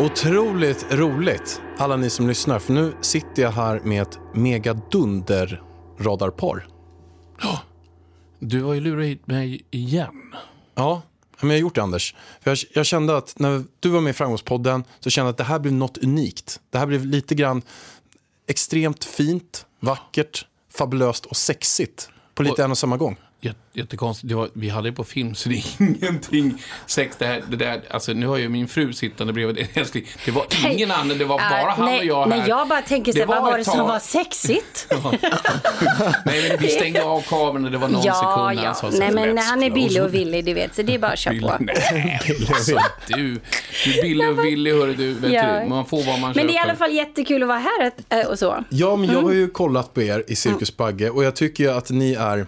Otroligt roligt, alla ni som lyssnar, för nu sitter jag här med ett megadunder radarpar. Du har ju lurat hit mig igen. Ja, men jag har gjort det Anders. För jag, jag kände att när du var med i Framgångspodden så kände jag att det här blev något unikt. Det här blev lite grann extremt fint, vackert, fabulöst och sexigt på lite Och- en och samma gång. Jät- Jättekonstigt. Det var, vi hade det på film, så det är ingenting sex. Det, här, det där, alltså, nu har ju min fru sittande bredvid. Älskling, Det var ingen annan, det var bara Ja, han nej, och jag här. Nej, jag bara tänker så vad var det som var sexigt? Nej, men vi stängde av kameran och det var någon ja, sekund när ja. han sa så Nej, men "Let's han är billig och villig, du vet. Så det är bara att köra bill." på. Nej, alltså, du, du är billig och villig, hörru du. Vet Ja. du. Man får vad man Men det är i köper. alla fall jättekul att vara här äh, och så. Ja, men Mm. jag har ju kollat på er i Cirkus Bagge och jag tycker ju att ni är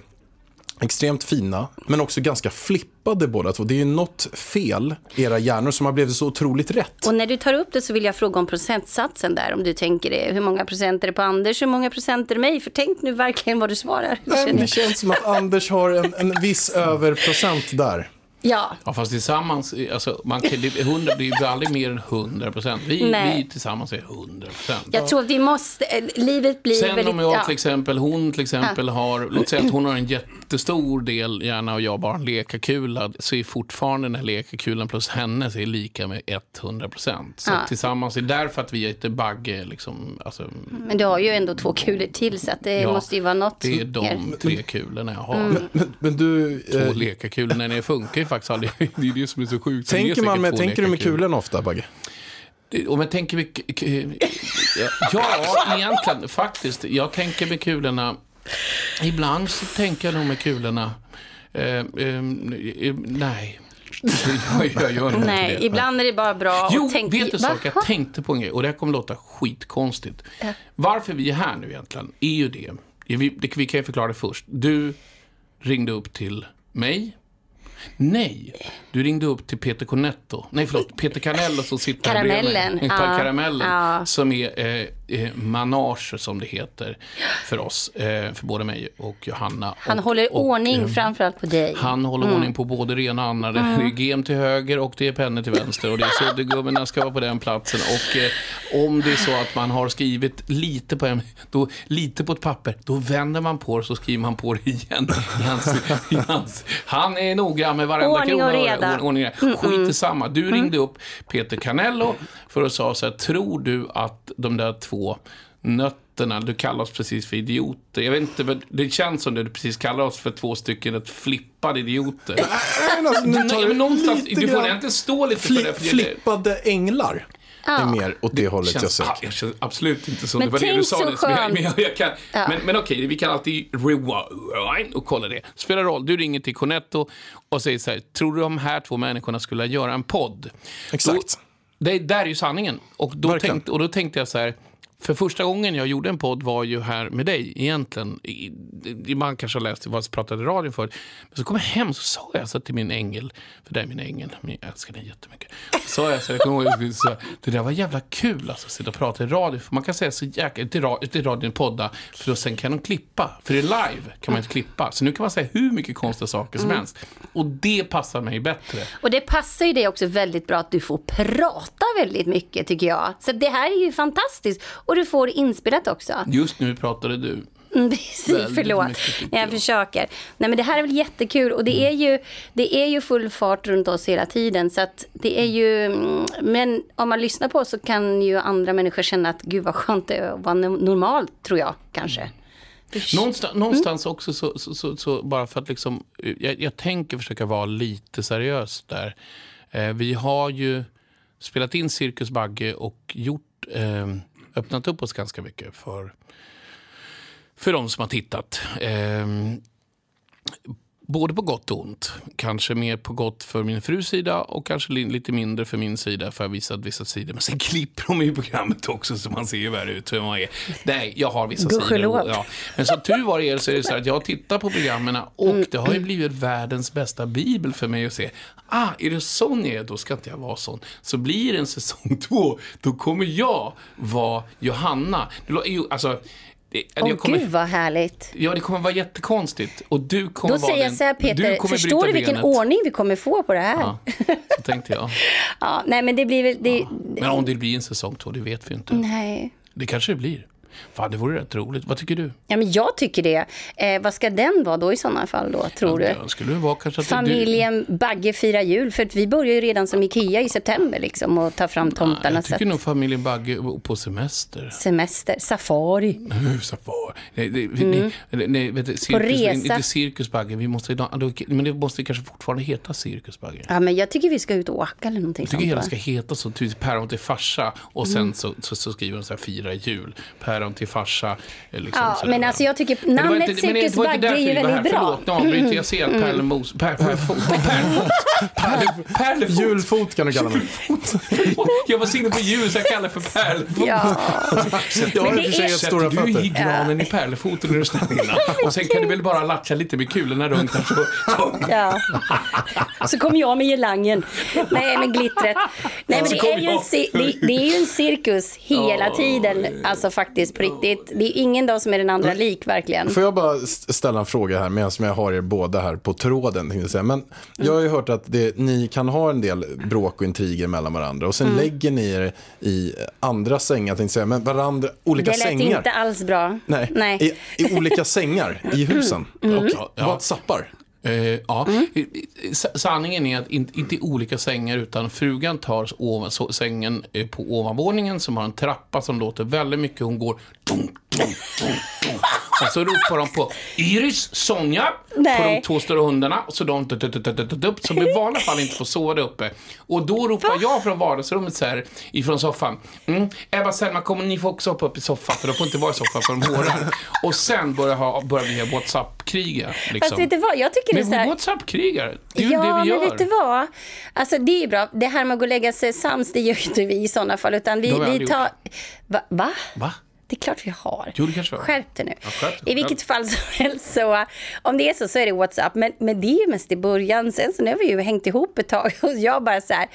extremt fina, men också ganska flippade båda två. Det är ju något fel i era hjärnor som har blivit så otroligt rätt. Och när du tar upp det så vill jag fråga om procentsatsen där. Om du tänker det. Hur många procent är det på Anders? Hur många procent är det mig? För tänk nu verkligen vad du svarar. Nej, det känns som att Anders har en, en viss överprocent där. Ja, Ja, fast tillsammans, alltså, man kan, det, 100 blir ju aldrig mer än 100 procent. Vi, vi tillsammans är 100 procent. jag tror att vi måste, eh, livet blir Sen väldigt... om jag ja. till exempel, hon till exempel har, låt säga att hon har en jättestor del hjärna och jag bara en lekakula, så är fortfarande den här lekakulan plus hennes är lika med 100 procent. Så Ja. tillsammans är därför att vi är ett bagge, liksom, alltså, Men du har ju ändå två kulor till så att det Ja, måste ju vara något det är mer. de tre kulorna jag har. Mm. Men, men du, Två eh, lekakulor, nej det funkar ju faktiskt aldrig. Det är det som är så sjukt. Så tänker, man med, tänker du med kulorna ofta, Bagge? Om jag tänker med... Ja, egentligen faktiskt. Jag tänker med kulorna... Ibland så tänker jag nog med kulorna... Eh, eh, nej. Jag, jag gör inte Nej, det. ibland är det bara bra Jo, att tänka... vet du Va? sak? Jag tänkte på en grej och det här kommer låta skitkonstigt. Varför vi är här nu egentligen är ju det. Vi, det, vi kan ju förklara det först. Du ringde upp till mig. Nej, du ringde upp till Peter Cornetto. Nej, förlåt, Peter Canello som sitter här bredvid mig. Karamellen, ja. Karamellen, Ja. som är eh, eh, manage, som det heter, för oss. Eh, för både mig och Johanna. Han och, håller och, ordning eh, framförallt på dig. han håller ordning på både det ena och andra. Det är gem till höger och det är pennor till vänster. Och det är suddgummorna ska vara på den platsen. Och eh, om det är så att man har skrivit lite på, en, då, lite på ett papper, då vänder man på det så skriver man på det igen. I hans, i hans, han är noggrann med varenda Ordning och krona. reda. Mm, Or- Ordning och reda. Skit i samma. Du ringde upp Peter Canello för att säga så här, tror du att de där två nötterna, du kallar oss precis för idioter. Jag vet inte, men det känns som det du precis kallar oss för två stycken ett flippade idioter. Nej, alltså, nu tar Nej, du men någonstans, du får inte stå lite för det. För det flippade änglar är mer åt det hållet jag känns, söker. ah, jag känns absolut inte som Men det var det du sa så nyss. Men, jag- men, jag, jag kan, men, men okej, vi kan alltid rewind och kolla det. Spelar roll, du ringer till Cornetto och säger så här, tror du de här två människorna skulle göra en podd? Exakt. Då, det där är ju sanningen. Och då, Verkligen. tänkte, och då tänkte jag så här, för första gången jag gjorde en podd var ju här med dig egentligen. Man kanske har läst vad jag pratade i radion förut. Men så kom jag hem så sa jag så till min ängel, för det är min ängel, men jag älskar den jättemycket. Så jag så, jag kommer ihåg, så, det där var jävla kul alltså, att sitta och prata i radio. För man kan säga så jäkla, inte i ra- radion podda, för då sen kan de klippa. För det är live kan man inte klippa. Så nu kan man säga hur mycket konstiga saker som helst. Och det passar mig bättre. Och det passar ju dig också väldigt bra att du får prata väldigt mycket tycker jag. Så det här är ju fantastiskt. Och du får inspelat också. Just nu pratade du. Mm, Precis, Väldigt förlåt. mycket, jag. jag. försöker. Nej men det här är väl jättekul och det är ju, det är ju full fart runt oss hela tiden. Så att det är ju, mm, men om man lyssnar på oss så kan ju andra människor känna att gud vad skönt det är att vara no- normalt, tror jag kanske. Någonstans, någonstans också så, så, så, så bara för att liksom, jag, jag tänker försöka vara lite seriös där. Eh, vi har ju spelat in Cirkus Bagge och gjort, eh, öppnat upp oss ganska mycket för, för de som har tittat. Eh, både på gott och ont. Kanske mer på gott för min frus sida och kanske li- lite mindre för min sida för jag har visat vissa sidor. Men sen klipper de i programmet också så man ser ju värre ut hur man är. Nej, jag har vissa Gudskelov. sidor. Ja. Men som tur var det så är det så att jag tittar på programmen och det har ju blivit världens bästa bibel för mig att se. Ah, är det sån jag är, då ska inte jag vara sån. Så blir det en säsong två, då kommer jag vara Johanna. Alltså, Åh kommer, gud vad härligt. Ja, det kommer vara jättekonstigt. Och du kommer Då vara säger jag så här du Peter, kommer förstår du vilken benet. ordning vi kommer få på det här? Ja, Ja, så tänkte jag. nej men det blir väl, det, Men om det blir en säsong två, det vet vi inte. nej. Det kanske det blir. Fan, det vore rätt roligt. Vad tycker du? Ja men jag tycker det. Eh, vad ska den vara då i sådana fall då, tror du? Ja, skulle det vara kanske att Familjen Bagge firar jul, för att vi börjar ju redan som Ikea i september liksom och ta fram du, tomtarna. Jag så tycker att, nog familjen Bagge på semester. semester, safari. Safari. Nej, det, nej, nej, vet du, cirkus, Mm. resa. Inte cirkusbagge. Vi måste, då- men det måste kanske fortfarande heta cirkusbagge. Ja men jag tycker vi ska ut och åka eller någonting Jag tycker sånt. hela va? ska heta så, typ päron till farsa och Mm. sen så, så, så skriver de så här fira jul. Päron till farsa. eh, Liksom, Ja, så men alltså jag tycker namnet inte- men det var inte Cirkus Bagge därför är ju väldigt bra. Mm. Förlåt, nu avbryter jag sent. Pärlemos... Per, pärlfot. Pärlfot. Pärle- Pärlefot. Julfot kan du kalla mig. Jag var så inne på jul så jag kallar det för pärlfot. Ja, Jag har Men i och för sig stora du i granen i pärlefoten när du står innan. Och sen kan du väl bara latcha lite med kulorna runt här så... så. ja. Så kommer jag med girlangen. Nej men glittret. Nej men det är, ju en, det är ju en cirkus hela tiden. Alltså faktiskt på riktigt. Det är ingen dag som är den andra lik verkligen. Får jag bara st- ställa en fråga här medan jag har er båda här på tråden. jag säga. Men jag har ju hört att det, ni kan ha en del bråk och intriger mellan varandra och sen Mm. lägger ni er i andra sängar, tänkte jag säga, men varandra, olika Det lät sängar. inte alls bra. Nej, Nej. I, I olika sängar i husen. Mm. Och Ja. Whatsappar. Eh, ja. I- s- Sanningen är att inte, inte olika sängar utan frugan tar ovan, så, sängen eh, på ovanvåningen som har en trappa som låter väldigt mycket. Hon går dunk, dunk, dunk. Och så ropar de på Iris, Sonja på Nej. de två stora hundarna. Så de tut, som i vanliga fall inte får sova där uppe. Och då ropar jag från vardagsrummet så här ifrån soffan. Mm, Ebba, Selma, kommer ni få också hoppa upp i soffan för de får inte vara i soffan för de hårar. Och sen börjar, ha, börjar vi ha WhatsApp-kriga. Liksom. Fast vet du vad, jag tycker det är så Men här... WhatsApp-krigare, det är ju Ja, det vi men gör. vet du vad? Alltså det är bra. Det här med att gå och lägga sig sams, det gör ju inte vi i sådana fall. Utan vi, vi tar... Va? va? Va? Det är klart vi har. Jo, det kanske. Skärp dig nu. skärp dig, I vilket fall som helst så, om det är så, så är det WhatsApp. Men, men det är ju mest i början. Sen så nu har vi ju hängt ihop ett tag och jag bara så här,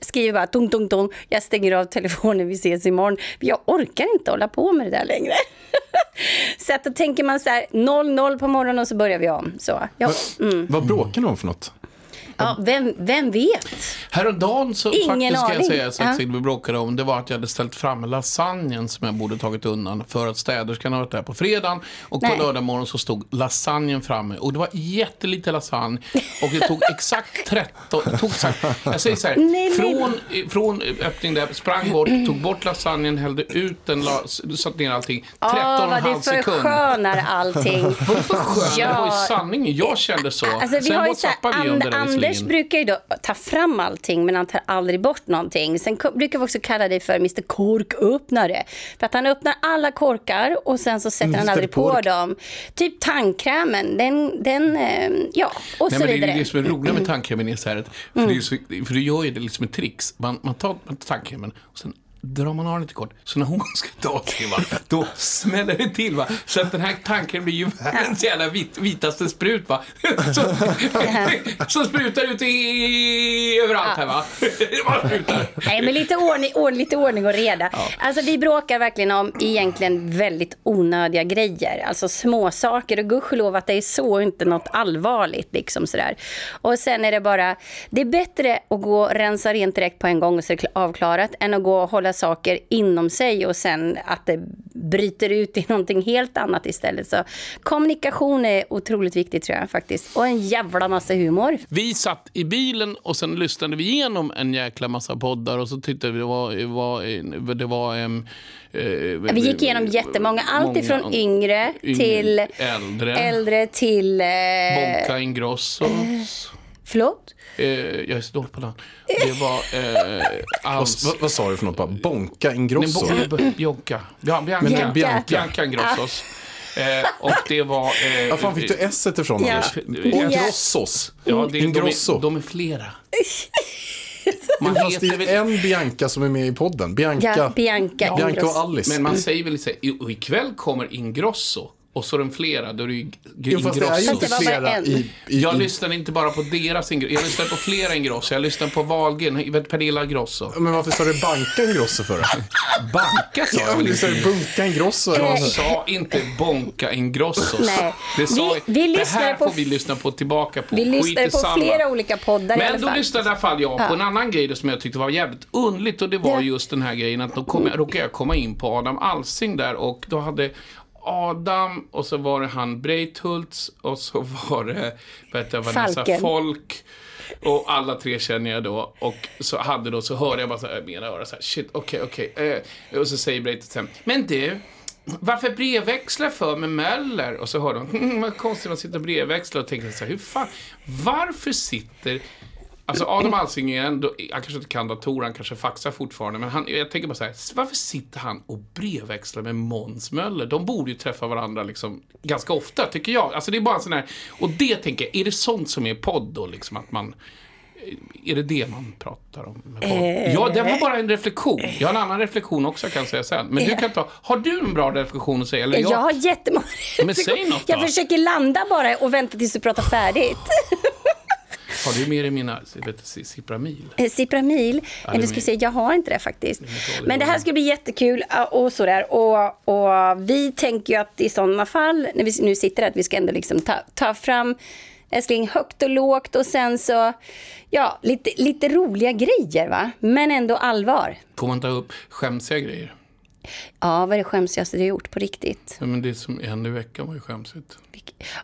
skriver bara tung, tung, tung. Jag stänger av telefonen, vi ses imorgon. Jag orkar inte hålla på med det där längre. så att då tänker man så här, 0-0 på morgonen och så börjar vi om. Så, ja, mm. Vad bråkar ni om för något? Ja, vem, vem vet? Häromdagen så Ingen faktiskt ska jag säga så Ja. att vi bråkade om det var att jag hade ställt fram lasagnen som jag borde tagit undan för att städerskan har varit där på fredagen och på Nej. lördag morgon så stod lasagnen framme och det var jättelite lasagne och det tog exakt 13, det tog exakt, jag säger så här, Nej, men- från, från öppning där, sprang bort, tog bort lasagnen, hällde ut den, la, satte ner allting, 13 och Åh, en vad halv du sekund. förskönar allting. Vadå för skön? Det var ju Ja. sanningen. Jag kände så. Alltså, vi Sen har ju så här, And, det där Anders brukar ju då ta fram allting men han tar aldrig bort någonting. Sen brukar vi också kalla dig för Mr Korköppnare. För att han öppnar alla korkar och sen så sätter han Mr. aldrig på Kork. dem. Typ tandkrämen, den, den eh, ja, och Nej, så men det är vidare. det som är roligt med tandkrämen är så här för, det är så, för du gör ju det liksom ett trix. Man, man tar man tar tandkrämen och sen drar man av lite kort. Så när hon ska ta sig, va, då smäller det till. Va? Så att den här tandkrämen blir ju världens jävla vit, vitaste sprut. Va? Så, som sprutar ut i, överallt här va. Nej, men lite ordning, ord, lite ordning och reda. Alltså, vi bråkar verkligen om egentligen väldigt onödiga grejer. Alltså små saker och gudskelov att det är så inte något allvarligt. Liksom sådär. Och sen är det bara, det är bättre att gå och rensa rent direkt på en gång och så är det avklarat än att gå och hålla saker inom sig och sen att det bryter ut i någonting helt annat istället. Så kommunikation är otroligt viktigt tror jag faktiskt. Och en jävla massa humor. Vi satt i bilen och sen lyssnade vi igenom en jäkla massa poddar och så tyckte vi det var... var, det var um, Vi gick igenom jättemånga, allt ifrån yngre till äldre. äldre till... Eh, Bonka Ingrossos. förlåt? Eh, jag är så dålig på namn. Det var eh, Vad, Alls... vad, vad sa du för något? Bara, Bonka Nej, Ingrosso? Bo- B- Bianca. Bia- Bianca. Men Bianca. Bianca Ingrossos. Eh, och det var... Eh, Var fan fick du S ifrån Ja. Anders? Ingrossos? Ja, det, Ingrosso? De är, de är flera. Man Fast det är en Bianca som är med i podden. Bianca, Ja, Bianca Bianca och Alice. Men man säger väl så här, "I- och ikväll kommer Ingrosso. Och så är de flera, då är det ju Jo, fast det är ju Ingrosso. Inte flera i, i, Jag lyssnar inte bara på deras Ingrosso, jag lyssnar på flera Ingrosso. Jag lyssnar på Wahlgren, vet Pernilla Grosso. Men varför sa du banka Ingrosso för? Banka sa jag väl Du sa inte? ju bunka Ingrosso. Jag sa du? inte bonka Ingrossos. Nej. Det, sa, Vi- vi det lyssnar här på får vi lyssna på tillbaka på. Vi i på samma. flera olika poddar i alla Men då fall. lyssnade i alla fall jag på en annan grej som jag tyckte var jävligt underligt och det var Ja. just den här grejen att då kom jag, råkade jag komma in på Adam Alsing där och då hade Adam och så var det han Breithultz och så var det heter det, Vanessa Falken. Folk och alla tre känner jag då och så hade då så hörde jag bara så här, i mina öron så här shit okej okej eh, och så säger Breithultz sen men du varför brevväxlar för med Möller? Och så hör de, vad konstigt att sitta och brevväxla och tänker så här, hur fan, varför sitter Alltså Adam Alsing är ändå, han kanske inte kan datorer, han kanske faxar fortfarande, men han, jag tänker bara så här, varför sitter han och brevväxlar med Måns Möller? De borde ju träffa varandra liksom ganska ofta, tycker jag. Alltså det är bara en sån här, och det tänker jag, är det sånt som är podd då, liksom att man är det det man pratar om? Med? Eh. Ja, det var bara en reflektion. Jag har en annan reflektion också kan jag säga sen. Men du kan ta, har du en bra reflektion att säga? Eller Jag har jättemånga Men säg något Jag då. försöker landa bara och vänta tills du pratar färdigt. Har du med dig mina vet, du, Cipramil? Cipramil, ja, jag, ska se, jag har inte det faktiskt. Men det här ska bli jättekul och sådär. Och, och vi tänker ju att i sådana fall, när vi nu sitter här, att vi ska ändå liksom ta, ta fram älskling högt och lågt och sen så, ja, lite, lite roliga grejer va? Men ändå allvar. Får man ta upp skämsiga grejer? Ja, vad är det skämsigaste du har gjort på riktigt? Ja, men det som hände i veckan var ju skämsigt.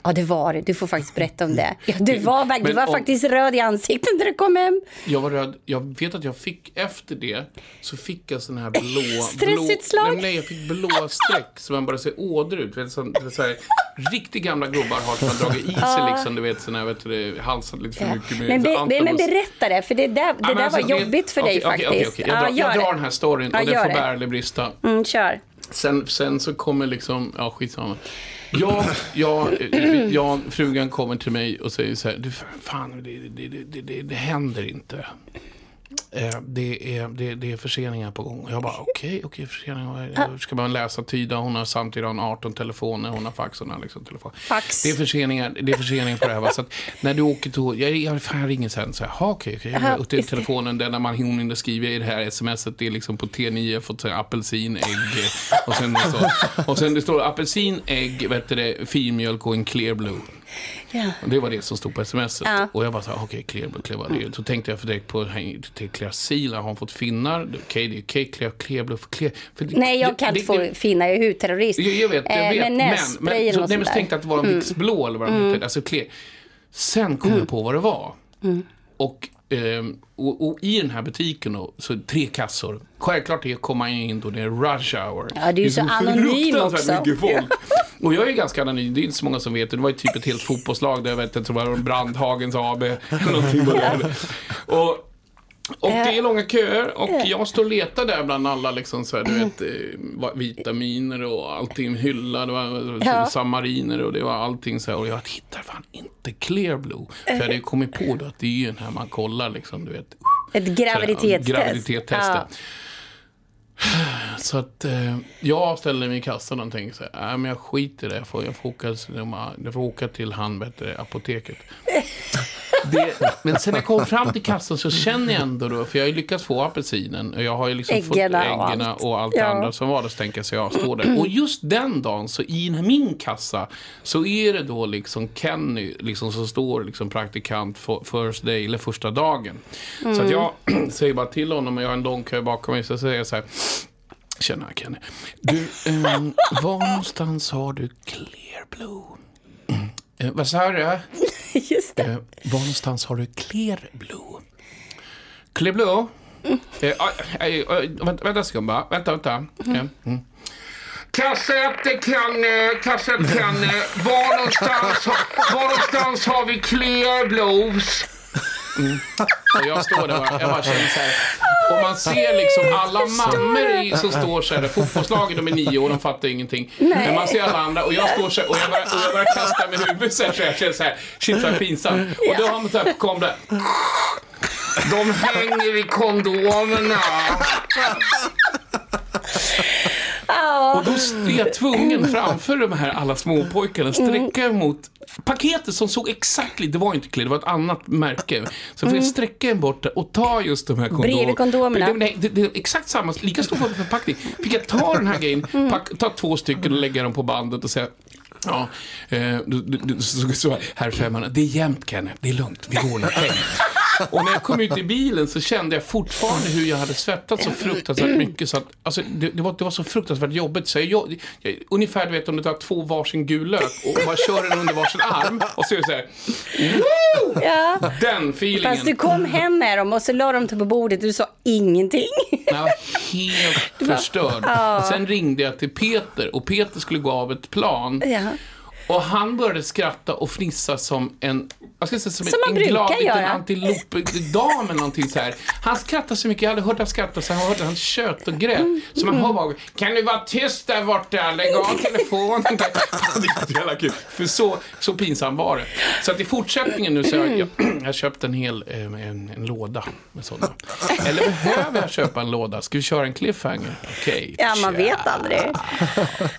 Ja, det var det. Du får faktiskt berätta om det. Ja, du var, du Men var om- faktiskt röd i ansiktet när du kom hem. Jag var rädd. Jag vet att jag fick efter det så fick jag sån här blå... Stressutslag. Blå, nej, nej, jag fick blå streck så man bara ser ådror ut. Vet, så, så här, riktigt gamla gubbar har som har dragit i sig liksom, du vet, sån här, vet du, halsat lite för mycket med Men, be, men berätta det, för det där, det Ja, där alltså, var det- jobbigt för dig okej, okej, faktiskt. okej. Jag, drar, jag drar den här storyn och den får bära eller brista. Mm, kör. Sen, sen så kommer liksom, ja skitsamma. Jag, jag, jag, frugan kommer till mig och säger så här, du fan, det, det, det, det, händer inte. Eh, det, är, det, det är förseningar på gång. Och jag bara, okej, okej, förseningar. Ska man läsa, tyda? Hon har samtidigt har hon 18 telefoner, hon har fax, hon har liksom telefon. Fax. Det är förseningar, det är förseningar på det här. Va? Så att när du åker till, jag, jag, fan, ringer sen så här, "Ha, okej, okej. Aha, Och till det. telefonen, där när man hinner skriva i det här smset, det är liksom på T9, fått apelsin, ägg och sen, så, och sen det står apelsin, ägg, vet du det, filmjölk och en clear blue. Och det var det som stod på smset. Ja. Och jag bara så här, okej, clear blue, clear blue. Så tänkte jag för direkt på clear seal, har hon fått finnar? Okej, det är okej, clear, clear blue, clear. För det- Nej, jag det- kan inte det- få det- finna, jag är hudterrorist. jag, jag vet, jag Eh, vet. Men men, men, så, nej, men så tänkte jag att det var en Mm. Vicks blå eller vad de hette. Alltså clear. Sen kom Mm. jag på vad det var. Och, ehm, och, och i den här butiken då, så tre kassor. Självklart det kommer man in då, det är rush hour. Ja, du är Det så anonym fruktansvärt också. mycket folk. Och jag är ganska anonym, det är inte så många som vet det. Det var ju typ ett helt fotbollslag där jag vet inte, det var Brandhagens AB. eller Någonting var det. Och, och det är långa köer och jag står och letar där bland alla liksom så här, du vet, eh, vitaminer och allting, hylla, det var Ja. samariner och det var allting så här. Och jag hittar fan inte Clear Blue. För jag hade ju kommit på då att det är ju den här man kollar liksom, du vet. Ett graviditetstest. Graviditetstestet. Ja. Så att eh, jag ställer mig i kassan och tänker så här, nej men jag skiter i det, jag får, jag får, åka, jag får åka till han, du, apoteket. Det, men sen när jag kom fram till kassan så känner jag ändå då, för jag har ju lyckats få apelsinen och jag har ju liksom fått Äggen och äggen allt. och allt Ja. det andra som var där, så tänker jag så jag står där. Och just den dagen, så i min kassa, så är det då liksom Kenny, liksom som står liksom praktikant for, first day, eller första dagen. Så att jag säger bara till honom, och jag har en lång kö bakom mig, så säger jag så här, Tjena Kenny. Du, ehm, var någonstans har du Clear Blue? Eh, vad sa du? Just det. Eh, var någonstans har du Clear Blue? Clear Blue? Eh, aj, aj, aj, vänta, vänta. Vänta, vänta. Eh, Mm. Kassett kan, eh, kassett kan, eh, var någonstans, var någonstans har vi Clear Blues? Mm. Och jag står där och jag bara känner så här. Och man ser liksom alla mammor i, som står så här, fotbollslaget de är nio år, de fattar ingenting. Men man ser alla andra och jag står så här, och jag börjar, och jag kasta med huvudet så här, så jag känner så här, shit vad pinsamt. Och då har man så här, kom där. De hänger i kondomerna. Och då är jag tvungen framför de här alla småpojkarna sträcka emot paketet som såg exakt det var inte Clear, det var ett annat märke. Så får jag sträcka en bort och ta just de här kondomerna. Bredvid kondomerna. Nej, det, det är exakt samma, lika stor förpackning. Fick jag ta den här grejen, pack, ta två stycken och lägga dem på bandet och säga Ja, eh, du, du, du, så, så, herr Femmarna, det är jämnt Kenneth, det är lugnt, vi går nu hem. Och när jag kom ut i bilen så kände jag fortfarande hur jag hade svettats så fruktansvärt mycket. Så att, alltså, det, det, var, det var så fruktansvärt jobbigt. Så jag, jag, jag, ungefär du vet om du tar två varsin gul lök och bara kör den under varsin arm. Och så är det så här. Woo! Ja. Den feelingen. Fast du kom hem med dem och så la de dem på bordet och du sa ingenting. Jag var helt förstörd. Sen ringde jag till Peter och Peter skulle gå av ett plan. Ja. Och han började skratta och fnissa som en, jag ska säga, som, Som man en brukar glad liten göra. antilopdam eller någonting så här. Han skrattade så mycket, jag hade hört han skratta så jag hörde han kött och grät. Så man hör bara, kan du vara tyst där borta, lägg av telefonen. Det är så kul. För så, så pinsam var det. Så att i fortsättningen nu så har jag, jag, jag har köpt en hel, eh, en, en låda med sådana. Eller behöver jag köpa en låda? Ska vi köra en cliffhanger? Okej. Ja, man vet aldrig.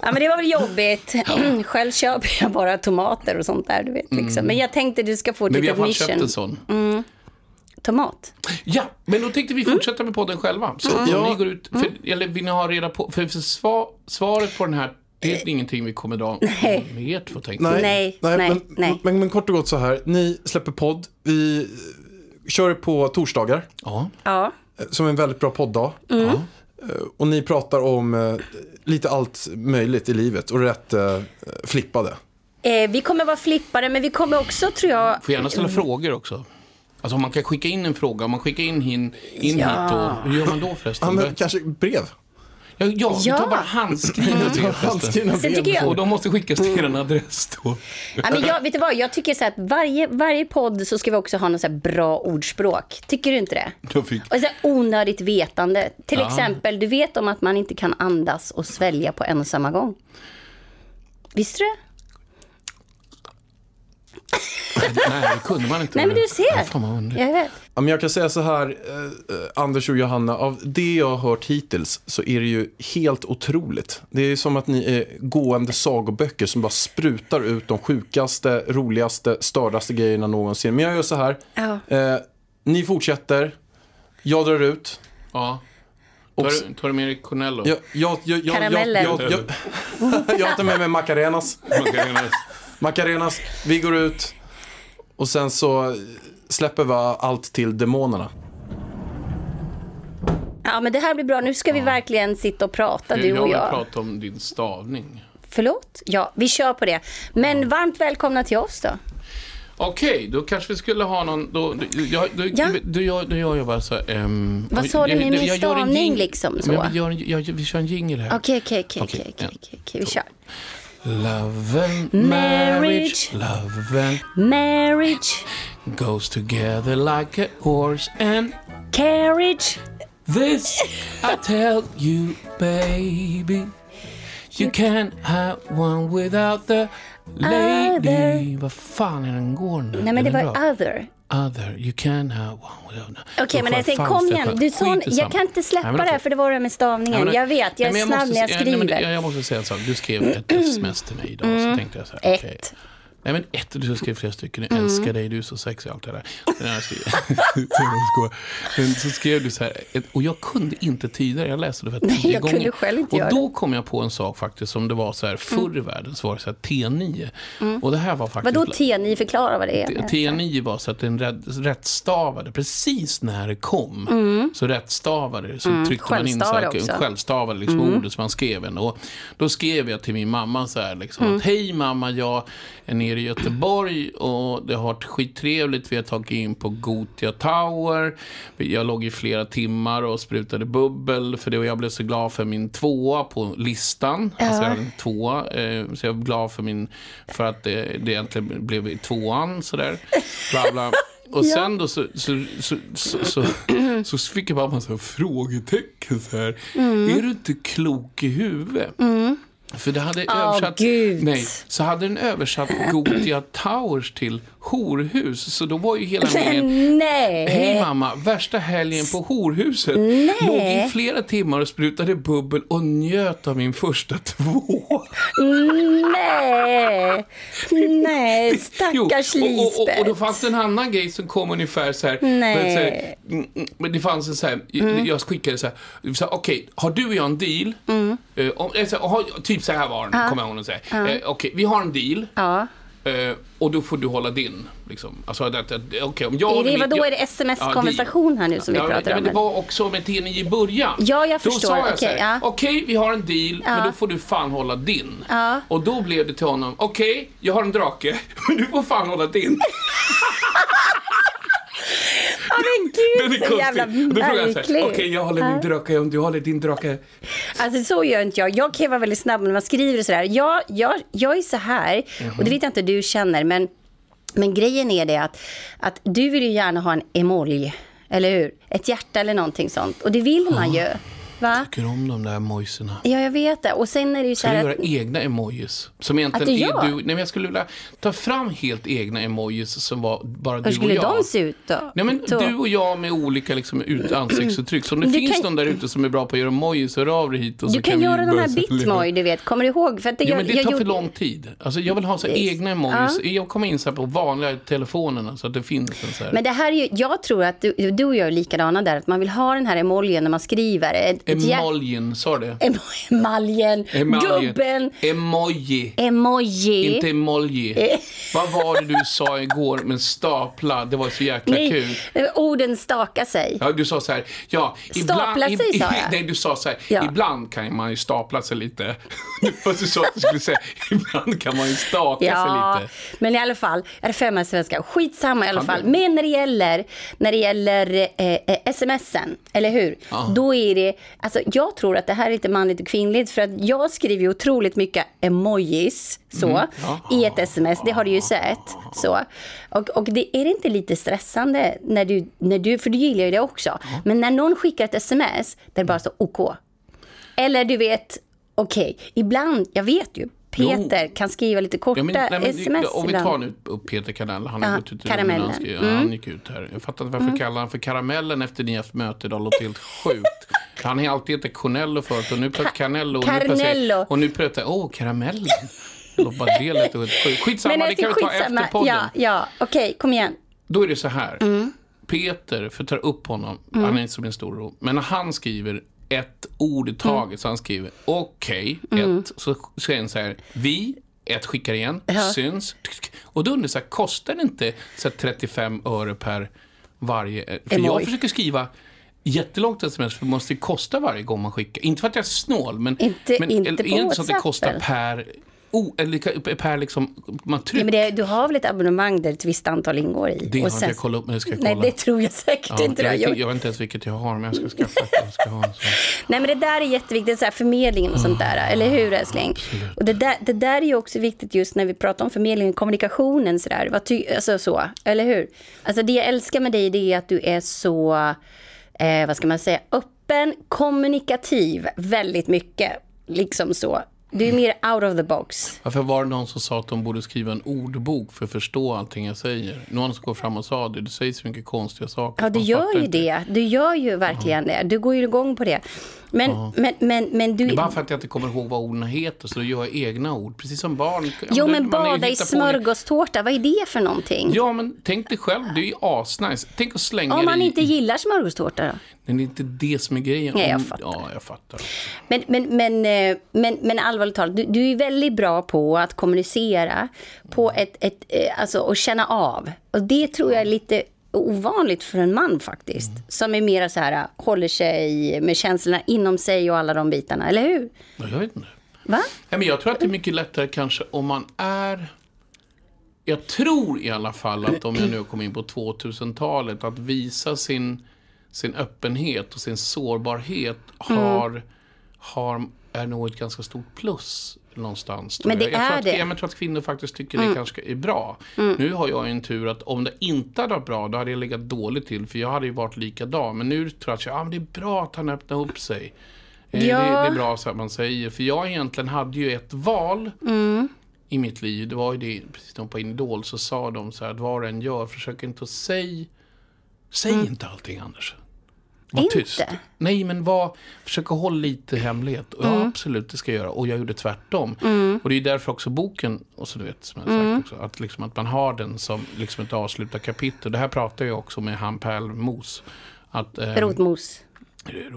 Ja, men det var väl jobbigt. Själv köper jag bara tomater och sånt där, du vet. Liksom. Men jag tänkte du ska få ett Men vi har litet fan köpt en sån. Tomat. Ja, men då tänkte vi fortsätta med podden själva. Så om Ja. ni går ut, för, eller vill ni ha reda på, för, för sva, svaret på den här, det är ingenting vi kommer dra Nej. med er två tänkte Nej, Nej, nej, men, nej. Men, men kort och gott så här, ni släpper podd, vi eh, kör på torsdagar, Ja. Ja. eh, som är en väldigt bra podddag. ja. Eh, Och ni pratar om eh, lite allt möjligt i livet och rätt eh, flippade. Eh, vi kommer vara flippare, men vi kommer också, tror jag... Får gärna ställa frågor också. Alltså om man kan skicka in en fråga, om man skickar in, in, in Ja. hit och, hur gör man då förresten? Ja, men kanske brev. Ja, ja, Ja. tar bara handskrivna brev förresten. Handskrivna Sen brev. tycker jag- Och de måste skickas till en adress då. Ja, men jag, vet du vad, jag tycker så att varje, varje podd så ska vi också ha något så här bra ordspråk. Tycker du inte det? Fick... Och så onödigt vetande. Till Ja. exempel, du vet om att man inte kan andas och svälja på en och samma gång. Visste du det? Nej, det kunde man inte. Nej, men du ser. Ja, fan. Jag vet. Ja, men jag kan säga så här, eh, eh, Anders och Johanna, av det jag har hört hittills så är det ju helt otroligt. Det är som att ni är gående sagoböcker som bara sprutar ut de sjukaste, roligaste, stördaste grejerna någonsin. Men jag gör så här, Ja. eh, ni fortsätter, jag drar ut. Ja. Tar du, tar du med dig Cornello? Jag, jag, jag, jag, jag, Karameller. jag, jag, jag tar med mig Macarenas. Macarenas. Macarenas, vi går ut och sen så släpper vi allt till demonerna. Ja, men det här blir bra. Nu ska vi verkligen sitta och prata, du jag och vill jag. prata om din stavning. Förlåt? Ja, vi kör på det. Men varmt välkomna till oss då. Okej, då kanske vi skulle ha någon... Då, då, jag, då, Ja. då, jag, då gör jag bara så ehm, Vad sa du jag- med min jag stavning liksom så? Vi, gör, en- jag, vi kör en jingle här. Okej, okej, okej, vi kör. Love and Marriage. marriage, love and Marriage, goes together like a horse and carriage, this I tell you baby You can't have one without the lady Other. Vad fan är den går nu? Nej, men det var other. Other, you can have one without Okej, men Då jag tänkte, kom igen. Du i jag kan inte släppa Nej, men det här för det var det med stavningen. Nej, men- jag vet, jag är Nej, men snabb måste när jag nej, men skriver. jag, jag måste säga en sak. Du skrev ett sms till mig idag. Så tänkte jag så här, Ett. Nej men ett, du skrev flera stycken. Jag älskar dig, du är så sexig och allt det där. Jag skojar. men så skrev du så här, och jag kunde inte tyda det. Jag läste det för Nej, tio jag gånger. kunde själv inte och göra då kom jag på en sak faktiskt som det var så här, förr i världen så var det så här T9. Och det här var faktiskt... Vadå T9? Förklara vad det är. T9 var så att den rätt, rättstavade precis när det kom. Så rättstavade det. Så tryckte man in så Självstavade här, också. självstavade liksom ordet som man skrev en. Och då skrev jag till min mamma så här liksom att hej mamma, jag är nere i Göteborg och det har varit skittrevligt. Vi har tagit in på Gotia Tower. Jag låg i flera timmar och sprutade bubbel för det och jag blev så glad för min tvåa på listan. Alltså jag hade en tvåa. Eh, så jag är glad för min, för att det, det egentligen blev tvåan sådär. Bla bla. Och sen då så, så, så, så, så, så fick jag bara en massa frågetecken så här. Är du inte klok i huvudet? För det hade Åh, översatt... Gud. Nej, så hade den översatt Gotia Towers till horhus. Så då var ju hela meningen... Nej. Hej mamma värsta helgen på horhuset. Nej. Låg i flera timmar och sprutade bubbel och njöt av min första två. Nej, nej, stackars Jo, och, och, och, och då Lisbeth. fanns det en annan grej som kom ungefär så här. Nej. Men, mm, mm, det fanns en så här, jag skickade så här, här okej, har du och jag en deal? Eh, om, så här, har, typ så här var den, kommer jag ihåg att säga. Eh, okej, vi har en deal. Ja. Eh, och då får du hålla din. Liksom. Alltså, att, att, okej, om jag Är det, vadå, jag- är det sms-konversation här nu som vi Ja, pratar men om? det var också med TNI i början. Ja, jag Då förstår. sa jag Okej, så här, ja. okej, vi har en deal, men då får du fan hålla din. Ja. Och då blev det till honom, okej, jag har en drake, men du får fan hålla din. Ja, men Den gud, är så jävla konstig. Här, märklig. okej, jag håller min drake, om du håller din drake. Alltså så gör inte jag. Jag kan vara väldigt snabb när man skriver och sådär. Jag, jag, jag är så här, och det vet jag inte du känner, men, men grejen är det att, att du vill ju gärna ha en emoji, eller hur? Ett hjärta eller någonting sånt. Och det vill man ju. Va? Tycker om de där emojisarna. Ja, jag vet det. Och sen är det ju så du här göra att... egna emojis? Som egentligen Att du är gör? du. Nej, men jag skulle vilja ta fram helt egna emojis som var bara du Hur och skulle jag. de se ut då? Nej, men Så. du och jag med olika liksom, ut, ansiktsuttryck. Så om det Du finns kan- någon där ute som är bra på att göra emojis, hör av dig hit. Och så Du kan, vi göra de här bitmoj, du vet. Kommer du ihåg? För att Ja, jag, men det jag tar gjorde- för lång tid. Alltså, jag vill ha så egna emojis. Jag kommer in så här på vanliga telefonerna så att det finns en så här. Men det här är ju, jag tror att du, du och jag är likadana där, att man vill ha den här emojin när man skriver. Ett, Emoljen, sa du det? Emaljen, Emaljen. gubben, Emoji. emoji. Inte emoji. Vad var det du sa igår med stapla? Det var så jäkla kul. Nej, orden stakar sig. Ja, du sa så här, ja, Stapla sig, sa jag. Nej, du sa så här, Ja. ibland kan man ju stapla sig lite. Fast du sa att du skulle säga, ibland kan man ju staka Ja, sig lite. men i alla fall, är fem svenska. Skitsamma i alla fall. det- Men när det gäller, när det gäller eh, eh, smsen, eller hur? Då är det, alltså jag tror att det här är lite manligt och kvinnligt för att jag skriver ju otroligt mycket emojis så, Mm. I ett sms, det har du ju sett. Så. Och, och det är det inte lite stressande när du, när du, för du gillar ju det också, men när någon skickar ett sms där det bara står OK. Eller du vet, okej, ibland, jag vet ju, Peter kan skriva lite korta Ja, men, nej, men, sms om vi tar nu upp Peter Kanell, han har Ja, gått ut Karamellen. han, skrev- Mm. han gick ut här. Jag fattar inte varför kallar han för Karamellen efter ni haft möte idag, låter helt sjukt. Han har alltid hetat Cornello förut och nu plötsligt Canello. Och nu plötsligt, och nu plötsligt, åh, Karamellen. Bara det lät sjukt. Skitsamma, det kan vi ta skitsamma. efter podden. Ja, ja. okej, kom igen. Då är det så här. Mm. Peter, för att ta upp honom, han är inte som en stor ro, men när han skriver ett ord i taget, Mm. så han skriver okej, ett, så säger han så här, vi, ett skickar igen, syns, och då undrar jag kostar det inte så här 35 öre per varje, för jag Emoj. försöker skriva jättelångt sms, för det måste ju kosta varje gång man skickar. Inte för att jag är snål, men, Inte- men inte är det inte så att det kostar per, oh, eller per liksom, man Ja, trycker. men det, du har väl ett abonnemang där ett visst antal ingår i? det har sen- jag kollat upp, men det ska jag kolla. Nej, det tror jag säkert Ja, inte jag, gjort. jag vet inte ens vilket jag har, men jag ska skaffa ett. Jag ska ha en sån. Nej, men det där är jätteviktigt, så här, förmedlingen och sånt där, eller hur älskling? Och det där, det där är ju också viktigt just när vi pratar om förmedlingen, kommunikationen så där, vad ty, alltså så, eller hur? Alltså det jag älskar med dig, det är att du är så, eh, vad ska man säga, öppen, kommunikativ, väldigt mycket, liksom så. Du är mer out of the box. Varför var det någon som sa att de borde skriva en ordbok för att förstå allting jag säger? Någon som går fram och sa det. Det sägs så mycket konstiga saker. Ja, du gör ju inte. det. Du gör ju verkligen det. Du går ju igång på det. Men, men, men, men du... Det är bara för att jag inte kommer ihåg vad orden heter, så då gör jag egna ord. Precis som barn. Jo, men bada i smörgåstårta, vad är det för någonting? Ja, men tänk dig själv. Det är ju asnice. Tänk att slänga Om man i... inte gillar smörgåstårta då? Men det är inte det som är grejen. Nej, jag fattar. Ja, jag fattar. Men, men, men, eh, men, men allvarligt talat, du, du är väldigt bra på att kommunicera på ett, ett, eh, alltså, och känna av. Och det tror jag är lite ovanligt för en man faktiskt. Som är mer så här, håller sig med känslorna inom sig och alla de bitarna, eller hur? Ja, jag vet inte. Va? Nej, men jag tror att det är mycket lättare kanske om man är... Jag tror i alla fall att om jag nu kommer in på 2000-talet, att visa sin, sin öppenhet och sin sårbarhet har, har, är nog ett ganska stort plus någonstans. Men det jag. jag är tror att, det. Jag tror att kvinnor faktiskt tycker det kanske är bra. Nu har jag en tur att om det inte hade varit bra, då hade jag legat dåligt till. För jag hade ju varit likadan. Men nu tror jag att jag, ah, men det är bra att han öppnar upp sig. Eh, Det, Ja. det är bra så att man säger. För jag egentligen hade ju ett val i mitt liv. Det var ju det, precis när var på Idol så sa de så här att vad du än gör, försök inte att säga Säg inte allting, Anders. Var Inte? tyst. Nej, men var, försök att hålla lite hemlighet. Och ja, absolut, det ska jag göra. Och jag gjorde tvärtom. Och det är därför också boken, och så du vet, som jag sagt också, att, liksom, att man har den som liksom ett avslutat kapitel. Det här pratar jag också med han Pärlmos. Att, eh, Rotmos.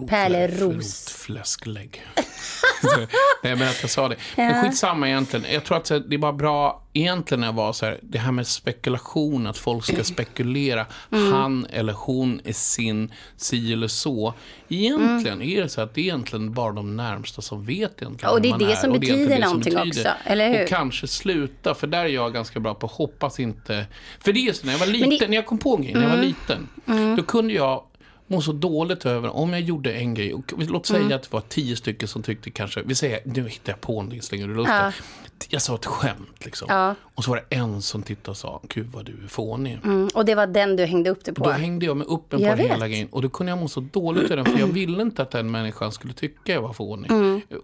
Pärleros. Rotfläsklägg. Nej, men att jag sa det. Men skitsamma egentligen. Jag tror att det är bara bra egentligen när jag var så här, det här med spekulation, att folk ska spekulera. Mm. Han eller hon är sin, si eller så. Egentligen Mm. är det så att det är egentligen bara de närmsta som vet egentligen Och det är det som och det är betyder det som någonting betyder. också, eller hur? Och kanske sluta, för där är jag ganska bra på hoppas inte. För det är så, när jag var det- liten, när jag kom på en grej, när jag Mm. var liten, då kunde jag må så dåligt över om jag gjorde en grej. Och låt säga Mm. att det var tio stycken som tyckte kanske, vi säger, nu hittar jag på någonting, slänger du luften. Ja. Jag sa ett skämt liksom. Ja. Och så var det en som tittade och sa, gud vad du är fånig. Mm, och det var den du hängde upp det på. Då hängde jag mig upp en på hela grejen. Och då kunde jag må så dåligt över den, för jag ville inte att den människan skulle tycka jag var fånig.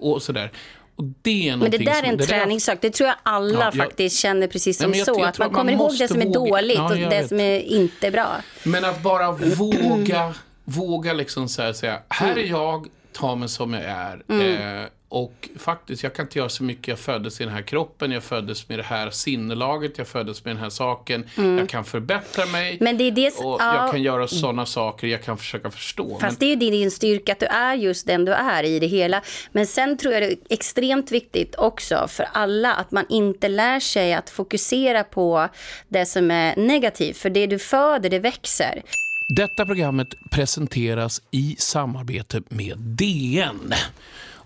Och sådär. Och det är Mm. Men det där är en det träningssak. Det tror jag alla Ja, jag- faktiskt känner precis som jag- så. jag att man man kommer ihåg det som är våga- dåligt Ja, och det vet. som är inte bra. Men att bara våga, våga liksom så här säga, här är jag, ta mig som jag är. Mm. Eh, och faktiskt, jag kan inte göra så mycket. Jag föddes i den här kroppen, jag föddes med det här sinnelaget, jag föddes med den här saken. Jag kan förbättra mig. Mm. Men det är det och ja. jag kan göra sådana saker, jag kan försöka förstå. Fast det är ju din, din styrka att du är just den du är i det hela. Men sen tror jag det är extremt viktigt också för alla att man inte lär sig att fokusera på det som är negativt. För det du föder, det växer. Detta programmet presenteras i samarbete med DN.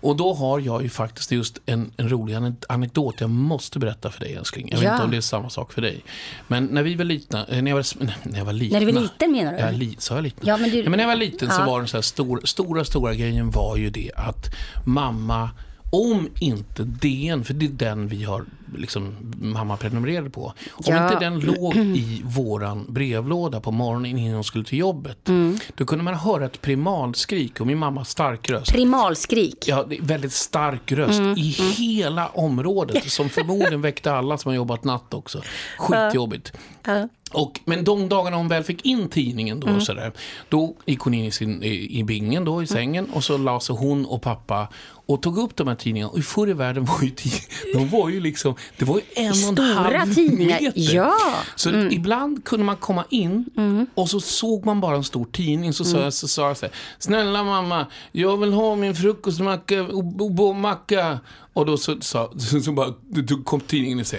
Och då har jag ju faktiskt just en, en rolig ane- anekdot jag måste berätta för dig älskling. Jag vet Ja. inte om det är samma sak för dig. Men när vi var litna, eh, när jag var, när jag var liten. När du var liten menar du? Ja, li, sa jag liten? Ja, men du- men när jag var liten så Ja. var den så här stor, stora, stora grejen var ju det att mamma, om inte DN, för det är den vi har, liksom, mamma prenumererade på. Om Ja. inte den låg i våran brevlåda på morgonen innan hon skulle till jobbet. Mm. Då kunde man höra ett primalskrik och min mamma stark röst. Primalskrik. Ja, väldigt stark röst Mm, i hela området som förmodligen väckte alla som har jobbat natt också. Skitjobbigt. Ja. Och, men de dagarna hon väl fick in tidningen då, Mm. så där, då gick hon in i, sin, i, i bingen då, i sängen och så la sig hon och pappa och tog upp de här tidningarna. Och förr i världen var ju de var ju liksom, det var ju en och en Stora halv tidningar, meter. ja. Så Mm. ibland kunde man komma in och så såg man bara en stor tidning. Så, Mm. sa jag, så så här, snälla mamma, jag vill ha min frukostmacka och och- och macka. Och då så, så, så, så bara, då kom tidningen och sa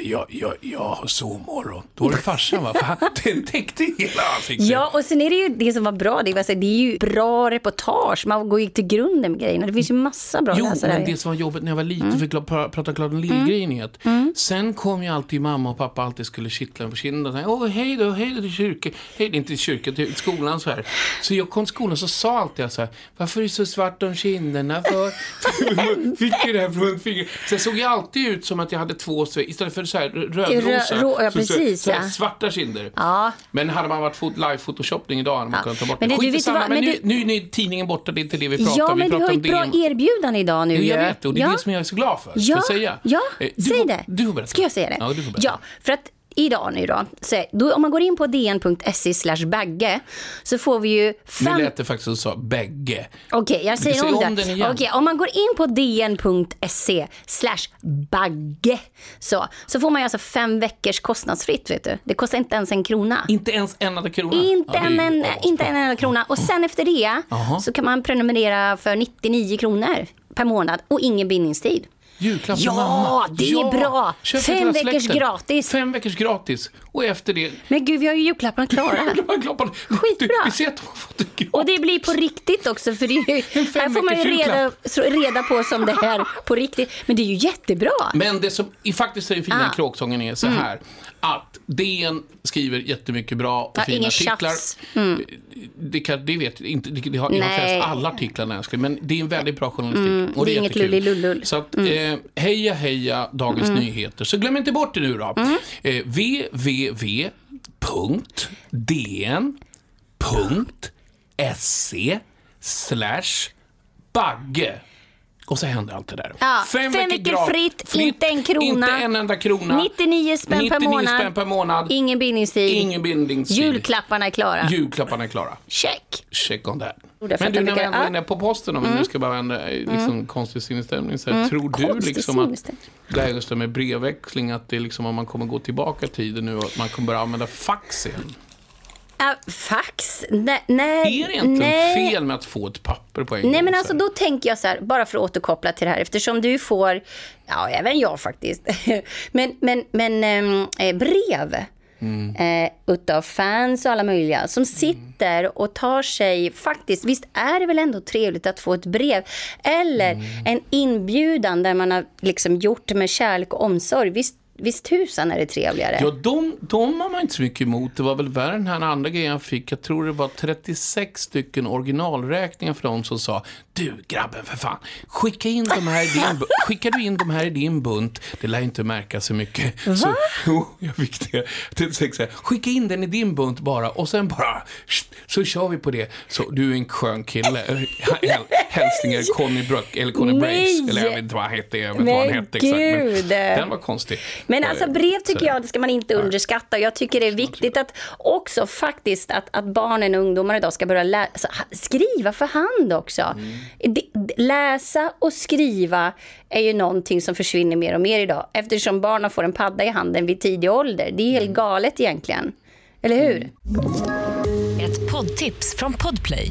jag, jag, jag har sovmorgon. Då var det farsan va? För han, den täckte hela ansiktet. Ja, och sen är det ju det som var bra, det, var, så det är ju bra reportage. Man går ju till grunden med grejerna. Det finns ju massa bra Jo, läsare. men det som var jobbigt när jag var liten, Mm. för att pra- prata klart om lillgrejen är att sen kom ju alltid mamma och pappa alltid skulle kittla en på kinden och Åh, hej då, hej då till kyrkan, hej inte till kyrkan, till skolan så här. Så jag kom till skolan så sa alltid jag så här, varför är det så svart om kinderna för? Fick ju det här från fingret. Jag såg ju alltid ut som att jag hade två, istället för så här rödrosa, Rö- ja, precis, så, så här ja. svarta kinder. Ja. Men hade man varit fot- live-photoshoppning idag hade man Ja. kunnat ta bort Men det. du Skit i vet samma, vad- men men nu, du- nu är tidningen borta, det är inte det vi pratar Ja, om. Vi men du pratar har ett bra DN. erbjudande idag nu Jo, jag vet, och det är ja. det som jag är så glad för. Ja, jag säga? ja Eh, du säg det. Du får berätta. Ska jag säga det? Ja, du får berätta. Ja, för att idag nu då, så, då om man går in på dn.se slash bagge så får vi ju Nu fem... lät det faktiskt som du sa bägge. Okej, jag säger Säg om, om det. Okej, om man går in på dn.se slash bagge så, så får man ju alltså fem veckors kostnadsfritt. Vet du. Det kostar inte ens en krona. Inte ens en enda krona. Inte, Ja, en, en, inte en enda krona. Och sen efter det Jaha. så kan man prenumerera för 99 kronor per månad och ingen bindningstid. Julklapp till Ja, mamma. det är bra. Köp till Fem veckors gratis. Fem veckors gratis. Och efter det... Men gud, vi har ju julklapparna klara. Klappat. Skitbra. Du, vi ser att de har fått det gratis. Och det blir på riktigt också, för det är ju, här får man ju reda, reda på som det är på riktigt. Men det är ju jättebra. Men det som i faktiskt är det fina Ah. kråksången är så här. Att DN skriver jättemycket bra och Ja, fina artiklar. Mm. Det, kan, det vet inte, det, det har, har inte läst alla artiklarna älskling, men det är en väldigt bra journalistik. och det är inget jättekul. lullilullull. Så att, eh, heja heja Dagens Nyheter. Så glöm inte bort det nu då. Eh, www.dn.se slash bagge. Och så händer allt det där. Ja, fem veckor fritt, inte en krona. Inte en enda krona. 99 spänn per 99 månad. spänn per månad. Ingen bindningstid. Ingen bindningstid. Julklapparna är klara. Julklapparna är klara. Check. Check on that. Men du, när vi ändå är inne på posten, om vi nu ska bara vända liksom, konstig sinnesstämning. Så här, Tror du Konstig liksom att det här just det med brevväxling, att det liksom om man kommer gå tillbaka i tiden nu och att man kommer börja använda fax igen? Ah, fax? Nej. nej Är det egentligen nej. fel med att få ett papper på en gång? Nej men så alltså då tänker jag så här, bara för att återkoppla till det här, eftersom du får, ja även jag faktiskt, men, men, men ehm, eh, brev eh, utav fans och alla möjliga som sitter och tar sig, faktiskt, visst är det väl ändå trevligt att få ett brev eller en inbjudan där man har liksom gjort med kärlek och omsorg, visst, visst tusan är det trevligare? Ja, de, de har man inte så mycket emot. Det var väl värre den här andra grejen jag fick. Jag tror det var 36 stycken originalräkningar för dem som sa Du grabben för fan, skicka in de här i din skickar du in de här i din bunt, det lär inte märka så mycket. Så, jo, jag fick det. 36 så här, skicka in den i din bunt bara och sen bara så kör vi på det. Så du är en skön kille. Häl- Hälsningar Conny Bruck eller Conny Nej! Brace. Eller jag vet inte vad han hette. Jag vet inte vad han hette exakt. Men den var konstig. Men alltså brev tycker jag, det ska man inte underskatta. Jag tycker det är viktigt att också faktiskt att, att barnen och ungdomar idag ska börja lä- ha- skriva för hand också. Mm. Läsa och skriva är ju någonting som försvinner mer och mer idag. Eftersom barnen får en padda i handen vid tidig ålder. Det är helt Mm. galet egentligen. Eller hur? Ett poddtips från Podplay.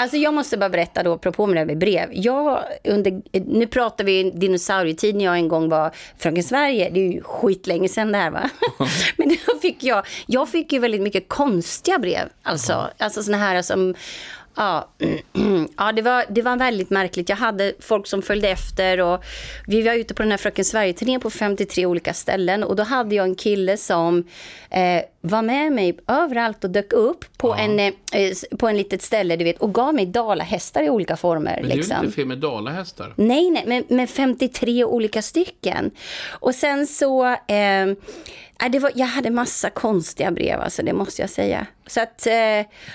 Alltså jag måste bara berätta då, apropå med det här med brev. Jag, under, nu pratar vi dinosaurietid när jag en gång var Fröken Sverige. Det är ju skitlänge sedan det här va. Men då fick jag, jag fick ju väldigt mycket konstiga brev. Alltså, alltså såna här som, ja, ja det, var, det var väldigt märkligt. Jag hade folk som följde efter och vi var ute på den här Fröken Sverige-turnén på 53 olika ställen och då hade jag en kille som eh, var med mig överallt och dök upp på, en, eh, på en litet ställe du vet, och gav mig dalahästar i olika former. Men det är liksom. inte fel med dalahästar? Nej, nej, men, men 53 olika stycken. Och sen så, eh, ja, det var, jag hade massa konstiga brev, alltså, det måste jag säga. Så att, eh,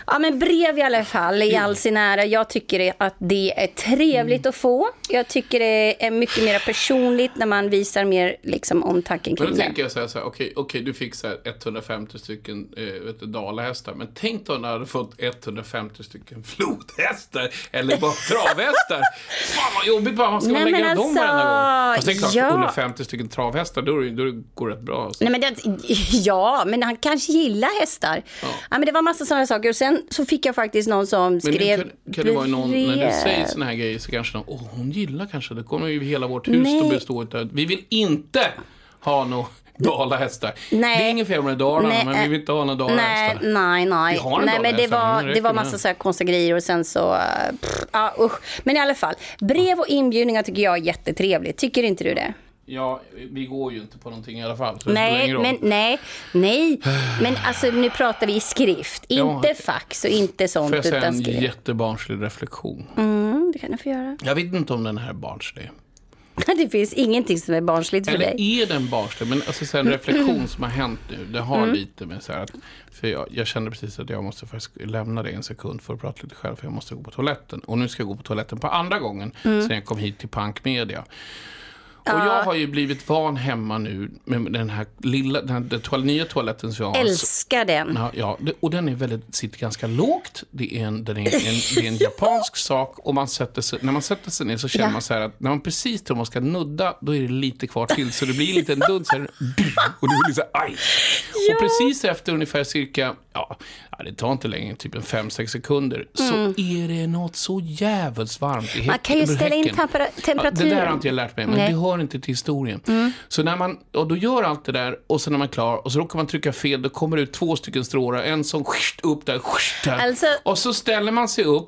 ja men brev i alla fall, i all sin ära. Jag tycker att det är trevligt att få. Jag tycker det är mycket mer personligt när man visar mer liksom, omtanke Men kring då det. tänker jag så här, så här okej, okej, du fick så här 150 stycken eh, vet du, dalahästar. Men tänk då när du hade fått 150 stycken flodhästar. Eller bara travhästar. Fan vad jobbigt bara man ska Nej, lägga men dem alltså, varenda gång. Fast det är klart, ja. 150 stycken travhästar, då, då går det rätt bra. Alltså. Nej, men det, ja, men han kanske gillar hästar. Ja. Men det var massa sådana saker. Och sen så fick jag faktiskt någon som Men skrev kan, kan det vara någon, när du säger såna här grejer så kanske de, åh hon gillar kanske, det kommer ju hela vårt hus Nej. att bestå utav, vi vill inte ha några dalahästar. Nej. Det är inget fel med Dalarna, Nej, men vi vill inte ha några dalahästar. Nej, nej, nej. Vi har nej men det var, men det var massa så här konstiga grejer och sen så... eh, Pff, ja, usch. Men i alla fall, brev och inbjudningar tycker jag är jättetrevligt. Tycker inte du det? Ja, vi går ju inte på någonting i alla fall. Nej, men nej, nej. Men alltså nu pratar vi i skrift. Inte fax och inte sånt. Får jag säga utan en skrift. jättebarnslig reflektion? Mm, det kan du få göra. Jag vet inte om den här är barnslig. Det finns ingenting som är barnsligt för Eller dig. är den barnslig? Men alltså, så en reflektion som har hänt nu, det har Mm. lite med så här att, för jag, jag kände precis att jag måste faktiskt lämna det en sekund för att prata lite själv, för jag måste gå på toaletten. Och nu ska jag gå på toaletten på andra gången Mm. sen jag kom hit till Punk Media. Och jag har ju blivit van hemma nu med den här lilla, den, här, den toal, nya toaletten som jag har. Älskar den. Ja, ja, och den är väldigt, sitter ganska lågt. Det är en, den är en, det är en japansk sak. Och man sätter sig, när man sätter sig ner så känner Ja. man så här att när man precis tror man ska nudda, då är det lite kvar till. Så det blir lite en duns här. Och det blir så här, aj. Och precis efter ungefär cirka ja, ja, det tar inte längre, typ en 5-6 sekunder, så är det något så jävligt varmt i Mm. Man kan ju häcken- ställa in häcken. tempera- Ja, det temperaturen. där har inte jag lärt mig, men Nej. Mm. det hör inte till historien. Så när man, och då gör allt det där och sen när man är klar och så råkar man trycka fel, då kommer det ut två stycken strålar, en som skjt upp där, skjt där. Alltså- och så ställer man sig upp,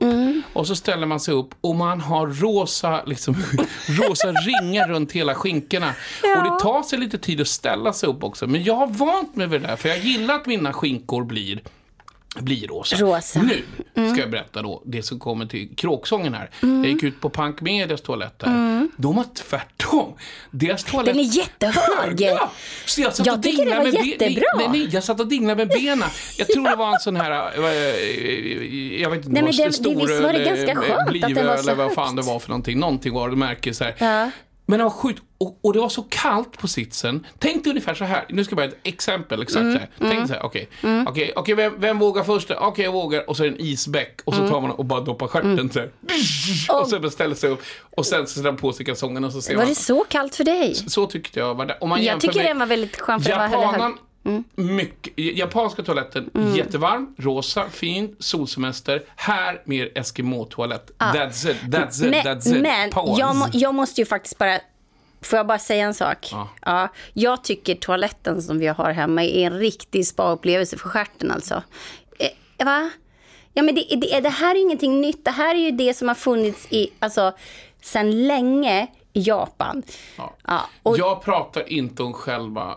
och så ställer man sig upp och man har rosa, liksom, rosa ringar runt hela skinkorna. Och det tar sig lite tid att ställa sig upp också, men jag har vant mig vid det där, för jag gillar att mina skinkor blir blir rosa. Rosa. Nu Mm. ska jag berätta då det som kommer till kråksången här. Jag gick ut på Punk Medias toalett här. De var tvärtom. Deras toalett... Mm. Den är jättehög. Ja, så jag satt Jag och tycker det var med jättebra. Nej, nej, jag satt och dinglade med benen. Jag tror det var en sån här, eh, jag vet inte, Nej, men det- det- visst var det ganska skönt att den var så eller vad fan högt. det var för någonting. Någonting var det märke så här. Ja. Men var sjukt. Och, och det var så kallt på sitsen. Tänk dig ungefär så här. Nu ska jag bara ett exempel. Exakt Mm, så här. Tänk dig så här. Okej, okej, okej, vem, vem vågar först? Okej, jag vågar. Och så är det en isbäck. Och så Mm. tar man och bara doppar stjärten så här. Och sen ställer sig upp. Och sen sätter man på sig kalsongerna och så ser Var man. det så kallt för dig? Så tyckte jag var det. Om man Jag tycker med den var väldigt skön för den Japanen, mycket, japanska toaletten, jättevarm, rosa, fin, solsemester. Här mer Eskimo-toalett. That's it, that's it, Men, that's it. men Pause. jag, må, jag måste ju faktiskt bara... Får jag bara säga en sak? Ja. jag tycker toaletten som vi har hemma är en riktig spa-upplevelse för stjärten alltså. Eh, va? Ja, men det, det, det här är ingenting nytt. Det här är ju det som har funnits i, alltså, sedan länge i Japan. Ja. Ja, och, Jag pratar inte om själva...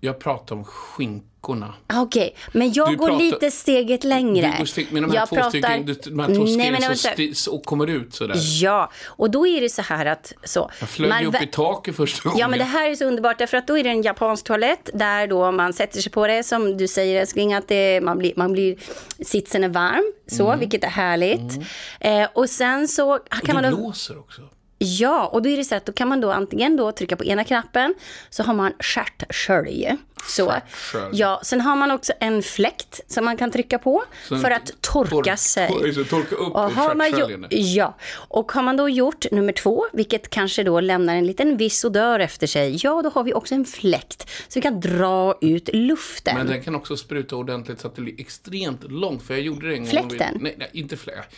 Jag pratar om skinkorna. Ah, Okej, men jag Du går pratar- lite steget längre. Du går steg, med de här jag två stycken, de här två Nej, stegen som kommer ut sådär. Ja, och då är det så här att... Så, Jag flög man upp i taket första gången. Ja, men det här är så underbart därför att då är det en japansk toalett där då man sätter sig på det som du säger älskling att det, man, blir, man blir, sitsen är varm så, Mm. vilket är härligt. Eh, och sen så kan det man då, blåser också ja, och då är det så att då kan man då antingen då trycka på ena knappen så har man stjärtskölj. Så. Ja, sen har man också en fläkt som man kan trycka på Så för att torka tork- sig. torka upp Och har man ja, och har man då gjort nummer två, vilket kanske då lämnar en liten viss odör efter sig, ja då har vi också en fläkt så vi kan dra ut luften. Men den kan också spruta ordentligt så att det blir extremt långt. För jag gjorde det en gång. Fläkten? Nej, nej inte fläkt.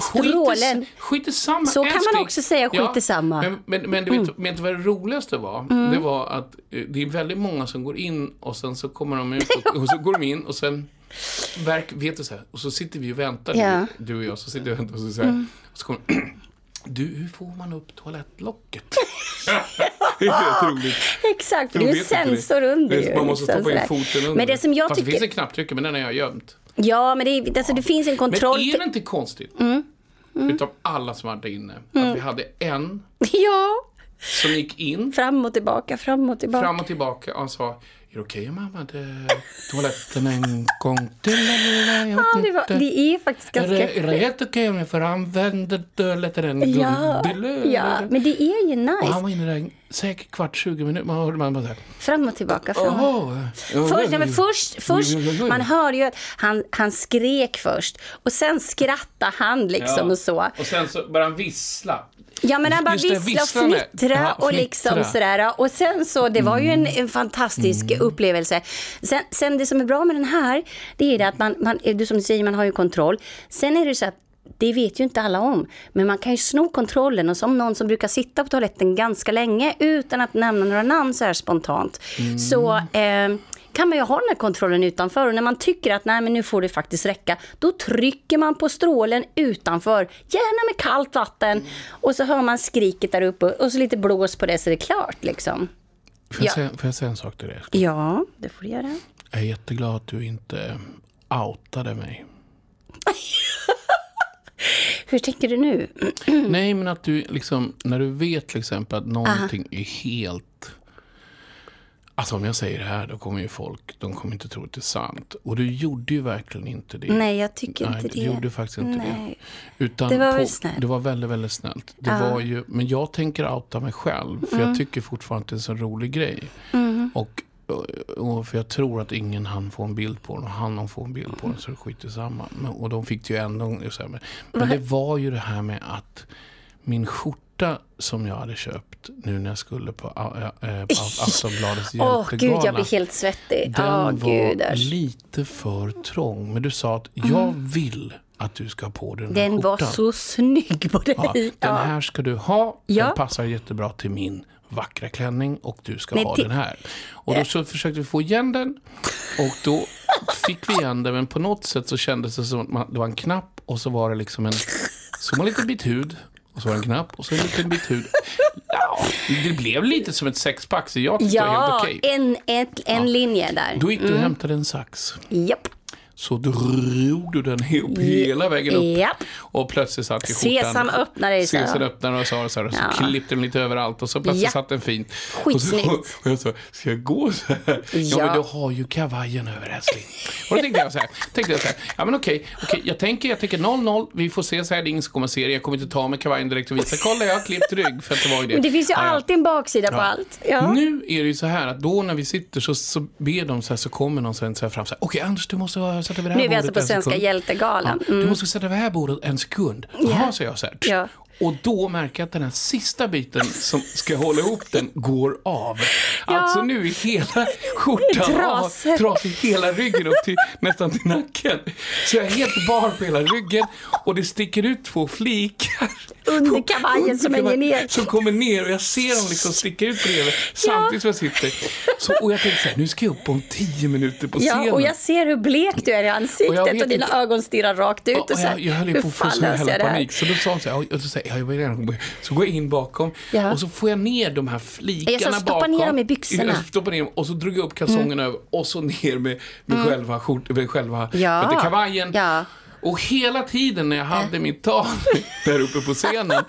Strålen. Skit i samma. Så kan man älskling. också säga, skit i samma. Mm. Men, men, men du vet, vet du vad det roligaste var? Det var att eh, det är väldigt många som går in och sen så kommer de ut och, och så går de in och sen verk, vet du så här, och så sitter vi och väntar, Ja. Mm. du och jag, så sitter vi och väntar och så, så, här, och så kommer Du, hur får man upp toalettlocket? det är roligt. Exakt, för det de är ju det. sensor under. Det ju, Man måste liksom stoppa in foten under. Men det som jag Fast tycker... det finns en knapptryckare, men den har jag gömt. Ja, men det, är, alltså, det finns en kontroll... Men är det inte konstigt, Mm. utav alla som var där inne, att vi hade en Ja, som gick in, fram och tillbaka, fram och tillbaka. fram och tillbaka och sa Är det okej om jag använder toaletten en gång till? Eller? Jag Ja, det, var, det är faktiskt Är ganska... det, är det helt okej om jag får använda toaletten en gång Ja, till? ja, men det är ju Och han nice. var inne där säkert kvart, 20 minuter. Man hörde man bara här. Fram och tillbaka. Fram. Åh, Först, men först, först, man hörde ju att han, han skrek först och sen skrattade han liksom Ja. och så. Och sen så började han vissla. Ja men han bara det, vissla och fnittra Ja, och liksom fnittra. sådär. Och sen så, det var ju en, en fantastisk upplevelse. Sen, sen det som är bra med den här, det är det att man, man, du som du säger, man har ju kontroll. Sen är det så att det vet ju inte alla om, men man kan ju sno kontrollen och som någon som brukar sitta på toaletten ganska länge utan att nämna några namn så här spontant, så eh, kan man ju ha den här kontrollen utanför och när man tycker att nej men nu får det faktiskt räcka, då trycker man på strålen utanför, gärna med kallt vatten och så hör man skriket där uppe och så lite blås på det så det är klart liksom. Får jag, Ja. säga, får jag säga en sak till dig? Ja, det får du göra. Jag är jätteglad att du inte outade mig. Hur tänker du nu? Nej, men att du liksom, när du vet till exempel att någonting är helt... Alltså om jag säger det här, då kommer ju folk, de kommer inte tro att det är sant. Och du gjorde ju verkligen inte det. Nej, jag tycker Nej, inte du det. gjorde faktiskt inte Nej. det. Utan Det var väl på- snällt. Det var väldigt, väldigt snällt. Det var ju, men jag tänker outa mig själv. För Mm. jag tycker fortfarande att det är en så rolig grej. Och, och för jag tror att ingen hann få en bild på den. Och han få en bild på den så det skiter samma. Men, och de fick det ju ändå. Så här, men, men det var ju det här med att min skjorta skjorta som jag hade köpt nu när jag skulle på, äh, äh, på Aftonbladets Åh hjältegala. gud, jag blir helt svettig. Den Åh var gudars. lite för trång. Men du sa att jag vill att du ska ha på den, här Mm. Den var skjortan. så snygg på dig. Ja, den här ska du ha. Ja. Den passar jättebra till min vackra klänning och du ska Nej, ha det- den här. Och då så försökte vi få igen den och då fick vi igen den men på något sätt så kändes det som att man, det var en knapp och så var det liksom en, var en liten bit hud och så var det en knapp och så en liten bit hud. Ja, det blev lite som ett sexpack så jag tyckte det var Ja, helt okej. en, ett, en linje där. Då gick du och hämtade en sax. Japp. Så drog du den upp hela vägen upp. Japp. Och plötsligt satt i skjortan. Sesam öppnar dig. Sesam öppnar och så, så, så, så Ja. klippte den lite överallt och så plötsligt Ja. satt den fint. Skitsnyggt. Och, så, och jag sa, ska jag gå så här? Ja, Ja. men du har ju kavajen över älskling. Och då tänkte jag så här, tänkte jag så här ja men okej, okej, jag tänker, jag tänker 0-0, vi får se så här, det är ingen som kommer se det, jag kommer inte ta med kavajen direkt och visa, kolla jag har klippt rygg, för att det var ju det. Men det finns ju Ja, alltid en baksida på Ja. allt. Ja. Nu är det ju så här att då när vi sitter så, så ber de så här, så kommer någon sen så här fram så här, okej Anders du måste vara- sätta vid det här Nu är vi alltså på en Svenska sekund." hjältegalan. Mm. Du måste sätta vid det här bordet en sekund. Jaha, säger jag så här. Ja. Och då märker jag att den här sista biten som ska hålla ihop den går av. Alltså nu är hela skjortan Trasor. av, trasig hela ryggen upp till nästan till nacken. Så jag är helt bar på hela ryggen och det sticker ut två flikar. Under kavajen som hänger ner. Som kommer ner och jag ser dem liksom sticka ut bredvid samtidigt som jag sitter. Så, och jag tänkte så här, nu ska jag upp om tio minuter på scenen. Ja, och jag ser hur blek du är i Och ansiktet och, vet dina inte- ögon stirrar rakt ut. Ja, och och här, jag, jag höll ju på att få jävla här? panik. Så då sa hon så här, och så, säger jag, gärna gå- så går jag in bakom Ja. och så får jag ner de här flikarna Jag stoppa bakom. ner dem i byxorna. Mm. Jag stoppar ner dem och så drog jag upp kalsongen över och så ner med, med själva, skjort, med själva Ja. du, kavajen. Ja. Och hela tiden när jag hade mitt tal där uppe på scenen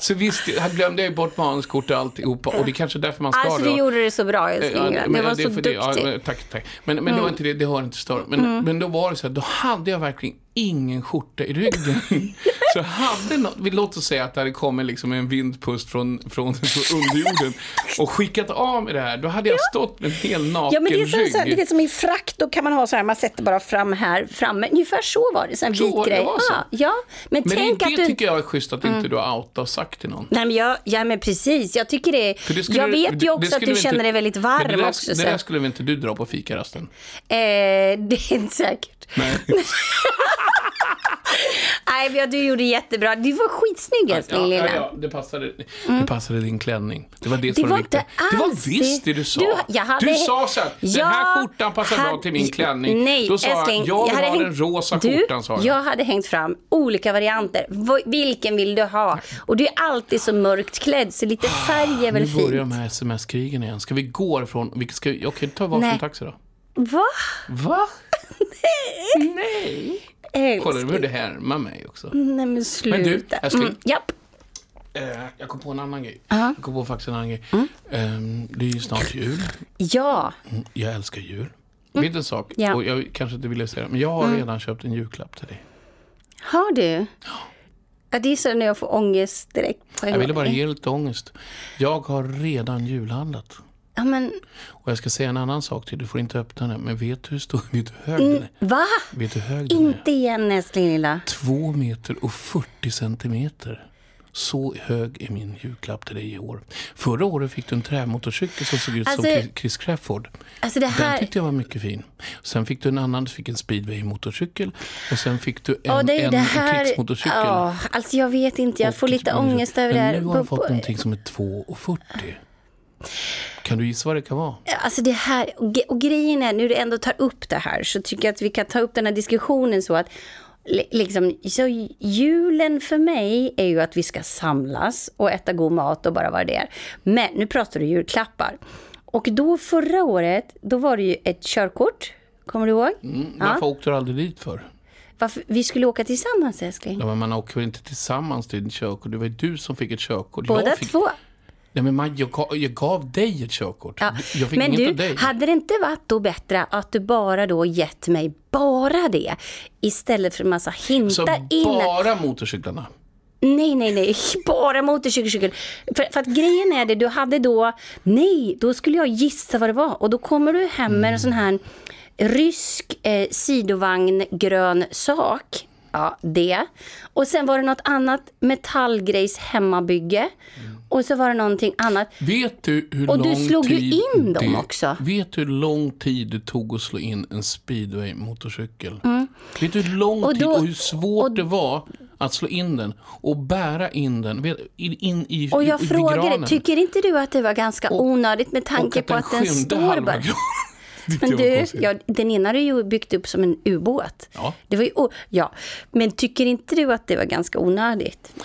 så visste, jag- glömde jag bort manuskort och alltihopa och det är kanske därför man ska Alltså du gjorde det så bra älskling. Ja, det men var är så för det-. Mm. Ja, tack, tack. Men, men det var inte det, det har inte stört. Men, men då var det så här, då hade jag verkligen ingen skjorta i ryggen. så hade något, låt oss säga att det hade kommit liksom en vindpust från, från, från underjorden och skickat av mig det här. Då hade jag stått med en hel naken Ja men det är rygg. så du vet som i frack, då kan man ha så här, man sätter bara fram här framme. Ungefär så var det, så Så vit det, grej. så. Ja, ja. Men, men tänk det, att det du... Mm. tycker jag är schysst att inte du har outat och sagt till någon. Nej men jag, ja men precis, jag tycker det. För det jag vet det- ju det också att du känner inte- dig väldigt varm det där, också. Det där skulle väl inte du dra på fikarasten? Eh, det är inte säkert. Nej. Nej, men du gjorde jättebra. Du var skitsnygg älskling Ja, lilla. ja, ja, det passade, det passade din klänning. Det var det som Det var var inte Det var alls visst det du sa. Du- hade- Du sa så här, den här skjortan passar bra hade- till min klänning. Nej, Då sa älskling, jag, jag vill hade ha hängt- den rosa du, skjortan, sa jag. Jag hade hängt fram olika varianter. Vilken vill du ha? Och du är alltid så mörkt klädd, så lite färg är väl nu börjar de fint? här sms-krigen igen. Ska vi gå ifrån... Vi ska, jag kan ta varsin Nej. taxi då. Va? Va? Nej. Kolla, nu började det härma mig också. Nej men sluta. Men du, älskling. Mm, japp. Eh, jag kom på en annan grej. Ja. Jag kom på faktiskt en annan grej. Mm. Ehm, det är ju snart jul. Ja. Mm, Jag älskar jul. Vet du en sak? Ja. Och jag kanske inte ville säga det, men jag har redan köpt en julklapp till dig. Har du? Ja, det är så när jag får ångest direkt Jag ville bara ge lite ångest. Jag har redan julhandlat. Ja, men Och jag ska säga en annan sak till. Du får inte öppna den. Men vet du hur stor, vet du hög den är? va? Vet du hög den är? Inte igen älskling lilla. Två meter och 40 centimeter. Så hög är min julklapp till dig i år. Förra året fick du en trämotorcykel som såg ut Alltså- som Chris- Crafoord. Alltså det Den här... tyckte jag var mycket fin. Sen fick du en annan, du fick en speedway-motorcykel. Och sen fick du en, Ja, det är en, det en här... krigsmotorcykel. Ja, alltså jag vet inte, jag får lite ångest över det Men här. nu har På- fått någonting som är 2,40. Kan du gissa vad det kan vara? Alltså det här, och, grejen är, nu du ändå tar upp det här, så tycker jag att vi kan ta upp den här diskussionen så att li- Liksom, så julen för mig är ju att vi ska samlas och äta god mat och bara vara det. Men nu pratar du julklappar. Och då förra året, då var det ju ett körkort. Kommer du ihåg? Mm, varför åkte du aldrig dit för? Varför, vi skulle åka tillsammans älskling. Ja, men man åker väl inte tillsammans till ett körkort? Det var ju du som fick ett körkort. Båda jag fick, två. Nej, men man, jag, gav, jag gav dig ett körkort. Ja. Jag fick Men inget du, av dig. hade det inte varit då bättre att du bara då gett mig bara det istället för en massa hintar Så in? bara motorcyklarna? Nej, nej, nej, bara motorcykel. För, för att grejen är det, du hade då, nej, då skulle jag gissa vad det var. Och då kommer du hem med en sån här rysk eh, sidovagn grön sak. Ja, det. Och sen var det något annat metallgrejs hemmabygge. Och så var det någonting annat. Vet du hur Och lång du slog ju tid in dem det, också. Vet du hur lång tid det tog att slå in en speedway-motorcykel? Vet du hur lång Mm. Och tid då- och hur svårt och- det var att slå in den och bära in den in, in i Och jag i, frågade, granen? tycker inte du att det var ganska Och- onödigt med tanke på att den skymde står bara... Men du, ja, den ena har du ju byggt upp som en ubåt. Ja. Det var ju, ja. Men tycker inte du att det var ganska onödigt?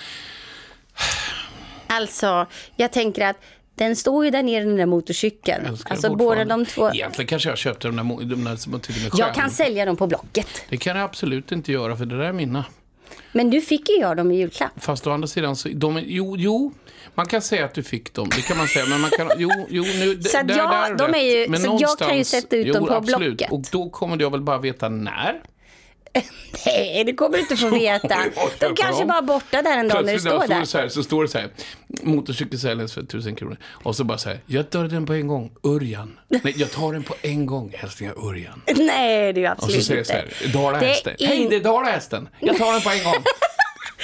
Alltså, jag tänker att den står ju där nere, den där motorcykeln. Alltså båda de två. Egentligen kanske jag köpte de där, mo- de där som jag tycker är Jag kan sälja dem på Blocket. Det kan jag absolut inte göra för det där är mina. Men du fick ju jag dem i julklapp. Fast å andra sidan, så, de, jo, jo, man kan säga att du fick dem. Det kan man säga. Men man kan, jo, jo, nu, Så där, jag- där är de är ju-. Men så jag kan ju sätta ut dem jo, på absolut. Blocket. Och då kommer jag väl bara veta när. Nej, det kommer du inte få veta. De kanske bara är borta där en dag när du står där. så, här, så står det så här, motorcykel säljs för tusen kronor. Och så bara så här, jag tar den på en gång, Örjan. Nej, jag tar den på en gång, hälsningar Örjan. Nej, det är Och så absolut säger jag inte. så här, Dalahästen. Är Hej, in- det är Dalahästen. Jag tar den på en gång.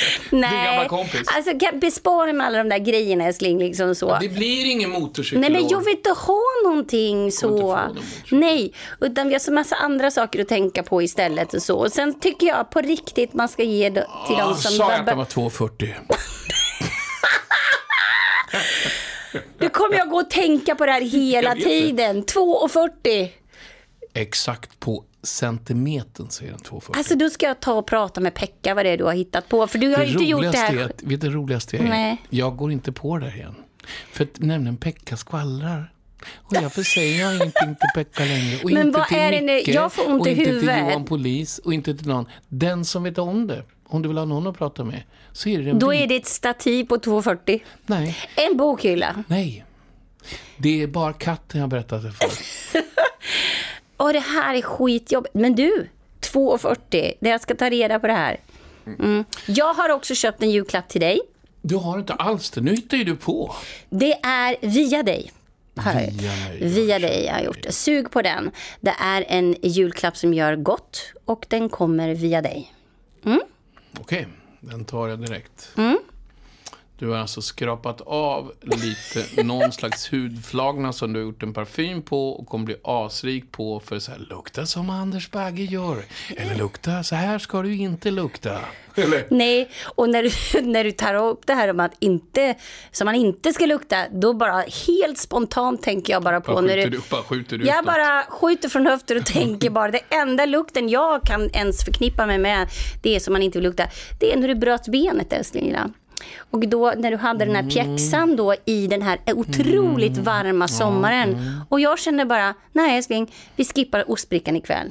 Nej, gammal kompis. alltså kan- bespara med alla de där grejerna älskling. Liksom så. Det blir ingen motorcykel. Nej men jag vill inte ha någonting så. någon. Nej, utan vi har så massa andra saker att tänka på istället och så. Och sen tycker jag på riktigt man ska ge till de som... Sa jag att den var 2,40? Nu kommer jag gå och tänka på det här hela tiden. 2,40. Exakt på centimetern säger den 2,40. Alltså då ska jag ta och prata med Pekka vad det är du har hittat på. För du har ju inte gjort det här. är att, vet du det roligaste är? Nej. Jag går inte på det igen. För att nämligen Pekka skvallrar. Och därför säger jag ingenting till Pekka längre. Och Men inte vad till är det? Micke, Jag får ont och i inte huvudet. till Johan Polis och inte till någon. Den som vet om det. Om du vill ha någon att prata med. Så är det en Då är det ett stativ på 2,40. Nej, En bokhylla. nej. Det är bara katten jag berättat det för. Åh, det här är skitjobbigt. Men du, 2,40. Det Jag ska ta reda på det här. Mm. Jag har också köpt en julklapp till dig. Du har inte alls det. Nu hittar ju du på. Det är via dig. Via. Via dig jag har gjort det. Sug på den. Det är en julklapp som gör gott och den kommer via dig. Okej, den tar jag direkt. Mm. Du har alltså skrapat av lite, någon slags hudflagna som du har gjort en parfym på och kommer bli asrik på för så här, lukta som Anders Bagge gör. Eller lukta, så här ska du inte lukta. Eller? Nej, och när du, när du tar upp det här om att inte, som man inte ska lukta, då bara helt spontant tänker jag bara på Bara när du... du, bara skjuter du Jag utåt. bara skjuter från höften och tänker bara, det enda lukten jag kan ens förknippa mig med, det är som man inte vill lukta, det är när du bröt benet älskling. Och då när du hade den här pjäxan då i den här otroligt varma sommaren. Och jag kände bara, nej älskling, vi skippar ostbrickan ikväll.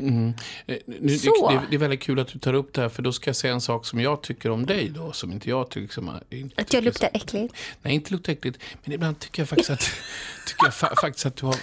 Eh, Nu, Så. det, det är väldigt kul att du tar upp det här, för då ska jag säga en sak som jag tycker om dig då, som inte jag tycker som... Inte Att jag luktar äckligt. Nej, inte luktar äckligt. Men ibland tycker jag faktiskt att, tycker jag fa faktiskt att du har...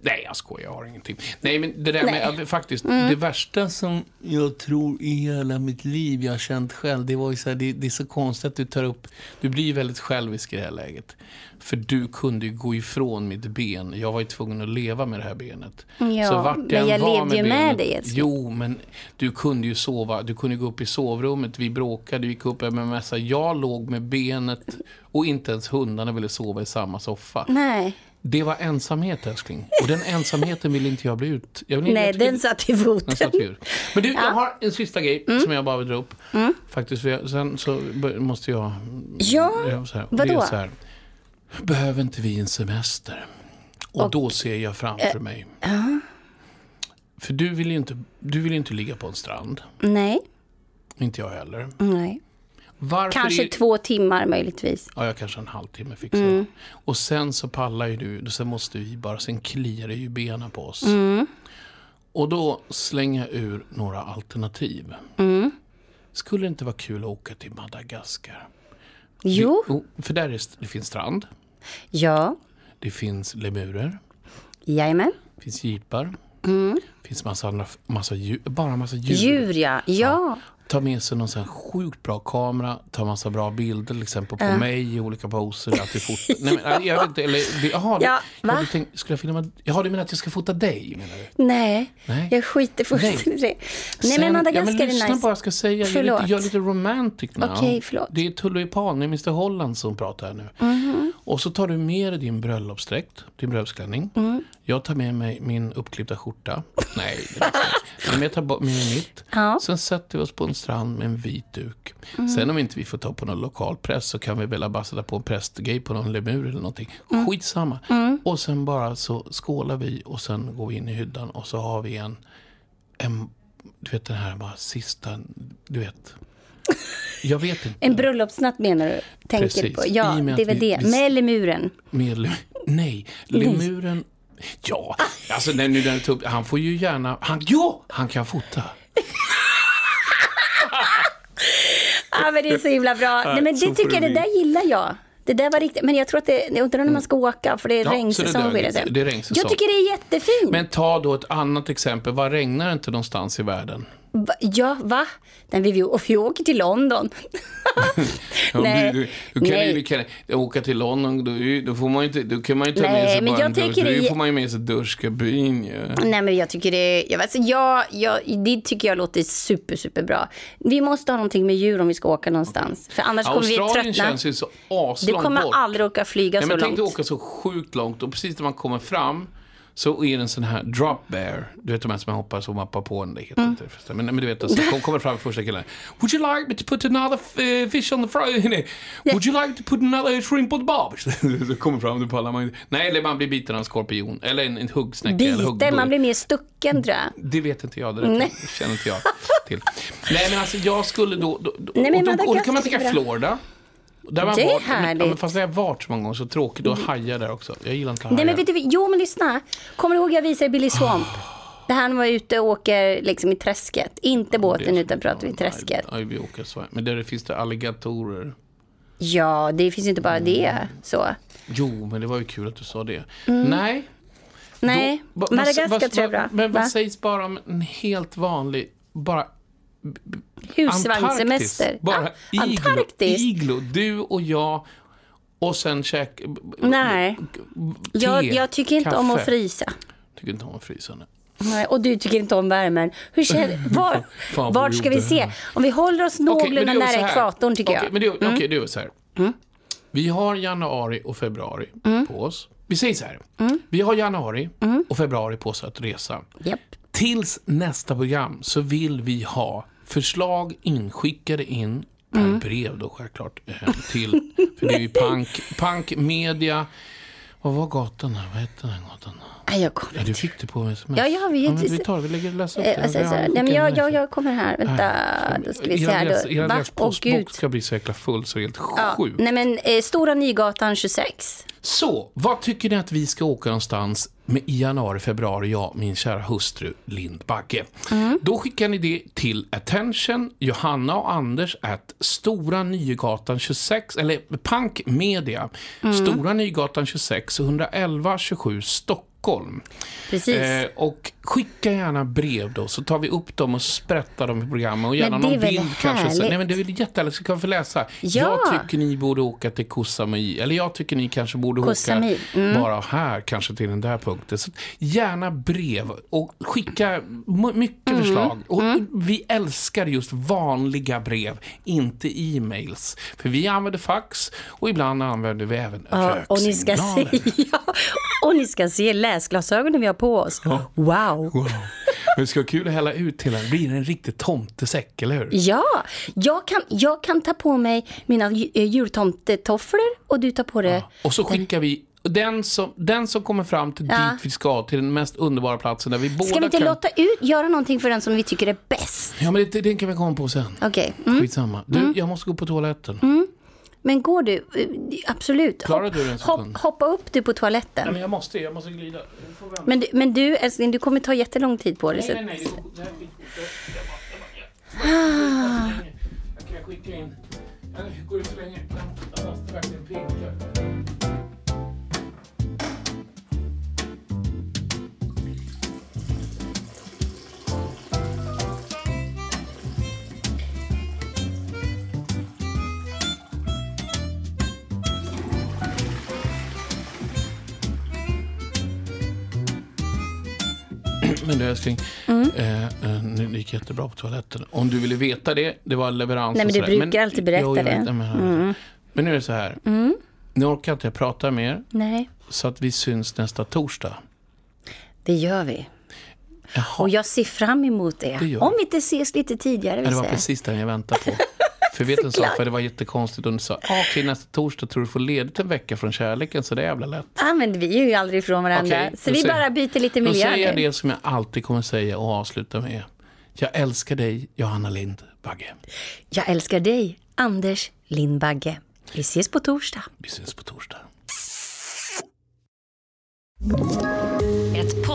Nej, jag skojar, jag har ingenting. Nej, men det där Nej. med faktiskt, Mm. det värsta som jag tror i hela mitt liv jag har känt själv, det var ju så här, det, det är så konstigt att du tar upp, du blir väldigt självisk i det här läget. För du kunde ju gå ifrån mitt ben. Jag var ju tvungen att leva med det här benet. Ja, vart men jag levde ju med dig, älskling. Jo, men du kunde ju sova. Du kunde gå upp i sovrummet. Vi bråkade, gick upp med massa. Jag låg med benet och inte ens hundarna ville sova i samma soffa. Nej, Det var ensamhet, älskling. Och den ensamheten vill inte jag bli ut. Jag vill, nej jag den satt i foten. satt ur. Men du, jag Ja. har en sista grej som jag bara vill dra upp. Faktiskt, för jag, sen så måste jag... Ja, jag så här, vadå? Så här, behöver inte vi en semester? Och, då ser jag framför mig. För du vill ju inte, du vill inte ligga på en strand. Nej, Inte jag heller. nej. Varför Kanske är, två timmar möjligtvis. Ja, jag kanske en halvtimme fixar jag. Och sen så pallar ju du, sen måste vi bara, sen kliar det ju benen på oss. Och då slänger jag ur några alternativ. Skulle det inte vara kul att åka till Madagaskar? Jo, Vi- för där är, det finns strand, ja, det finns lemurer, jajamän. det finns jeepar, det finns massa andra, massa djur, bara massa djur. Djur ja, ja. Tar med sig någon sån här sjukt bra kamera, tar massa bra bilder, till exempel på mig i olika poser. Att vi fotar. Nej, men, jag vet inte, eller, jaha, Ja, jag va? hade tänkt, skulle jag filma, jaha, du menar att jag ska fota dig? Menar du? Nej, Nej. jag skiter fullständigt i det. Nej Sen- men Madagaskar ja, men lyssna är nice. på vad jag ska säga. Jag är Förlåt. lite, jag är lite romantic nu. Okej, förlåt. Det är Tullipan, det är Mr Holland som pratar här nu. Mhm. Och så tar du med dig din bröllopsdräkt, din bröllopsklänning. Mm. Jag tar med mig min uppklippta skjorta. Nej, det är inte. Men jag tar med mig mitt. Ja. Sen sätter vi oss på en strand med en vit duk. Sen om inte vi får ta på någon lokal press så kan vi väl bara sätta på en prästgrej på någon lemur eller någonting. Mm. Skitsamma. Och sen bara så skålar vi och sen går vi in i hyddan och så har vi en, en du vet den här bara sista, du vet. Jag vet inte. En bröllopsnatt menar du? Tänker Precis. på. Ja, det är väl det. vi- Med lemuren. Med nej, lemuren. Ja, alltså den upp, han får ju gärna, han, jo, han kan fota. Ja, men det är så himla bra. Nej, men det tycker jag, det det där gillar jag. Det där var riktigt, men jag tror att det, jag undrar när man ska åka, för det är Ja, det regnsäsong. blir inte. det. Det är regnsäsong. Jag tycker det är jättefint. Men ta då ett annat exempel, vad regnar det inte någonstans i världen? Ja, va? Nej, vi, vi, vi åker till London. Ja, Nej, du, du, du kan nej. ju du kan, åka till London, då, då får man inte, då kan man ju ta Nej, med sig men bara jag en dusch. tänker Då får man ju med sig duschkabin ju. Nej, men jag tycker det, jag, alltså, jag, jag, det tycker jag låter super, super bra. Vi måste ha någonting med djur om vi ska åka någonstans. För annars kommer vi Australien tröttna. känns ju så Du aslångt kommer bort. aldrig åka flyga Nej, så men tänk långt. dig åka så sjukt långt och precis när man kommer fram så är det en sån här drop bear. Du vet de här som man hoppar så mappar på en. Det heter Mm. inte. Men, men du vet, alltså, kom, kommer fram första killen. Would you like me to put another f- fish on the fry? Nej. Would you like to put another shrimp on the barb? så kommer fram, du pallar man inte. Nej, eller man blir biten av en skorpion. Eller en, en huggsnäcka. eller Biten, man blir mer stucken tror jag. Det vet inte jag, det, det känner inte jag till. Nej men alltså jag skulle då, då, Nej, men och, då och då kan man tänka. Florida. Där man Det är varit, härligt. Mm. men fast det har varit så många gånger, så tråkigt. Och hajar där också. Jag gillar inte hajar. Nej, men vet du, jo, men lyssna. Kommer du ihåg jag visade Billy Swamp? Det här när man var ute och åker liksom i träsket. Inte båten, utan pratar vi träsket. Nej, vi åker så. Men där finns det alligatorer. Ja, det finns ju inte bara det. Så. Jo, men det var ju kul att du sa det. Nej. Mm. Nej, Då- vad- Madagaskar tror jag bra. Men vad Va? sägs bara om en helt vanlig, bara Husvagnssemester. Antarktis. Bara Ja, iglo, Antarktis. iglo. Du och jag och sen käk... Nej. Jag, te, jag tycker inte om kaffe. att frysa. Tycker inte om att frysa. nej. Nej, och du tycker inte om värmen. Hur känner, var, vad vart ska vi se? Om vi håller oss någorlunda det så nära ekvatorn tycker Okej, jag. Mm. Men det, okej, det är så här. Vi har januari och februari Mm. på oss. Vi säger så här. Vi har januari och februari på oss att resa. Japp. Tills nästa program så vill vi ha förslag inskickade in per Mm. brev då självklart. eh, Till, för det är ju punk, punk media. Vad var gatan här? Vad hette den gatan? Nej, jag kommer Ja, du fick det på sms. Ja, ja, vi- men vi tar vi lägger läsa upp Eh, det. alltså, Vi så, har nej, men jag, jag, jag kommer här. Vänta, då ska vi se här. Då. Er Åh, gud. postbok ska bli så jäkla full så det är helt Ja, sjukt. nej men eh, Stora Nygatan 26. Så, vad tycker ni att vi ska åka någonstans i januari, februari, jag, min kära hustru Lind Bagge. Mm. Då skickar ni det till attention, Johanna och Anders at Stora Nygatan 26, eller Punk Media, Mm. Stora Nygatan 26, 111 27 Stockholm. Precis. Eh, och skicka gärna brev då, så tar vi upp dem och sprättar dem i programmet. Och gärna Men någon bild kanske. Så, härligt? nej, men det är väl jättehärligt, så kan vi få läsa. Ja. Jag tycker ni borde åka till Koh Samui, eller jag tycker ni kanske borde åka mm. bara här, kanske till den där punkten. Så gärna brev och skicka mycket Mm. förslag. Och Vi älskar just vanliga brev, inte e-mails. För vi använder fax och ibland använder vi även Ja, och, ni ska se, röksignaler. ja, och ni ska se läsglasögonen vi har på oss. Wow. Wow. Men det ska vara kul att hälla ut till den. Blir det en riktig tomtesäck, eller hur? Ja, jag kan, jag kan ta på mig mina eh, jultomtetofflor och du tar på dig... Och så skickar vi den som, den som kommer fram till Ja. dit vi ska, till den mest underbara platsen där vi båda Ska vi inte kan... låta ut, göra någonting för den som vi tycker är bäst? Ja, men det, det kan vi komma på sen. Okej, mm. Skitsamma. Du, jag måste gå på toaletten. Men går du? Eh, Absolut. Klarar Hopp- du en hopp, hoppa upp du på toaletten. Nej, men jag måste, jag måste glida. Jag. Men du, men du älskling, du kommer ta jättelång tid på dig. Nej, så- nej, nej. Det jag jag jag- jag- Jag kan skicka in. Jag går ut så länge. Jag måste verkligen pinka. Men du älskling, Mm. eh, nu det gick jättebra på toaletten. Om du ville veta det, det var leverans Nej, men du brukar alltid berätta Jo, jag det. Mm. vet, men, men nu är det så här. Nu orkar inte jag prata mer, Nej, så att vi syns nästa torsdag. det gör vi. Jaha, Och jag ser fram emot det. Det Om vi inte ses lite tidigare ja, det var precis den jag väntade på. För vet du en sak, för det var jättekonstigt. Du sa, ah, okej nästa torsdag tror du får ledigt en vecka från kärleken, så det är jävla lätt. Ja, men vi är ju aldrig ifrån varandra. Okej, så då vi säger- bara byter lite Då miljö säger jag det som jag alltid kommer säga och avsluta med. Jag älskar dig, Johanna Lind Bagge. Jag älskar dig, Anders Lindbagge. Vi ses på torsdag. Vi syns på torsdag.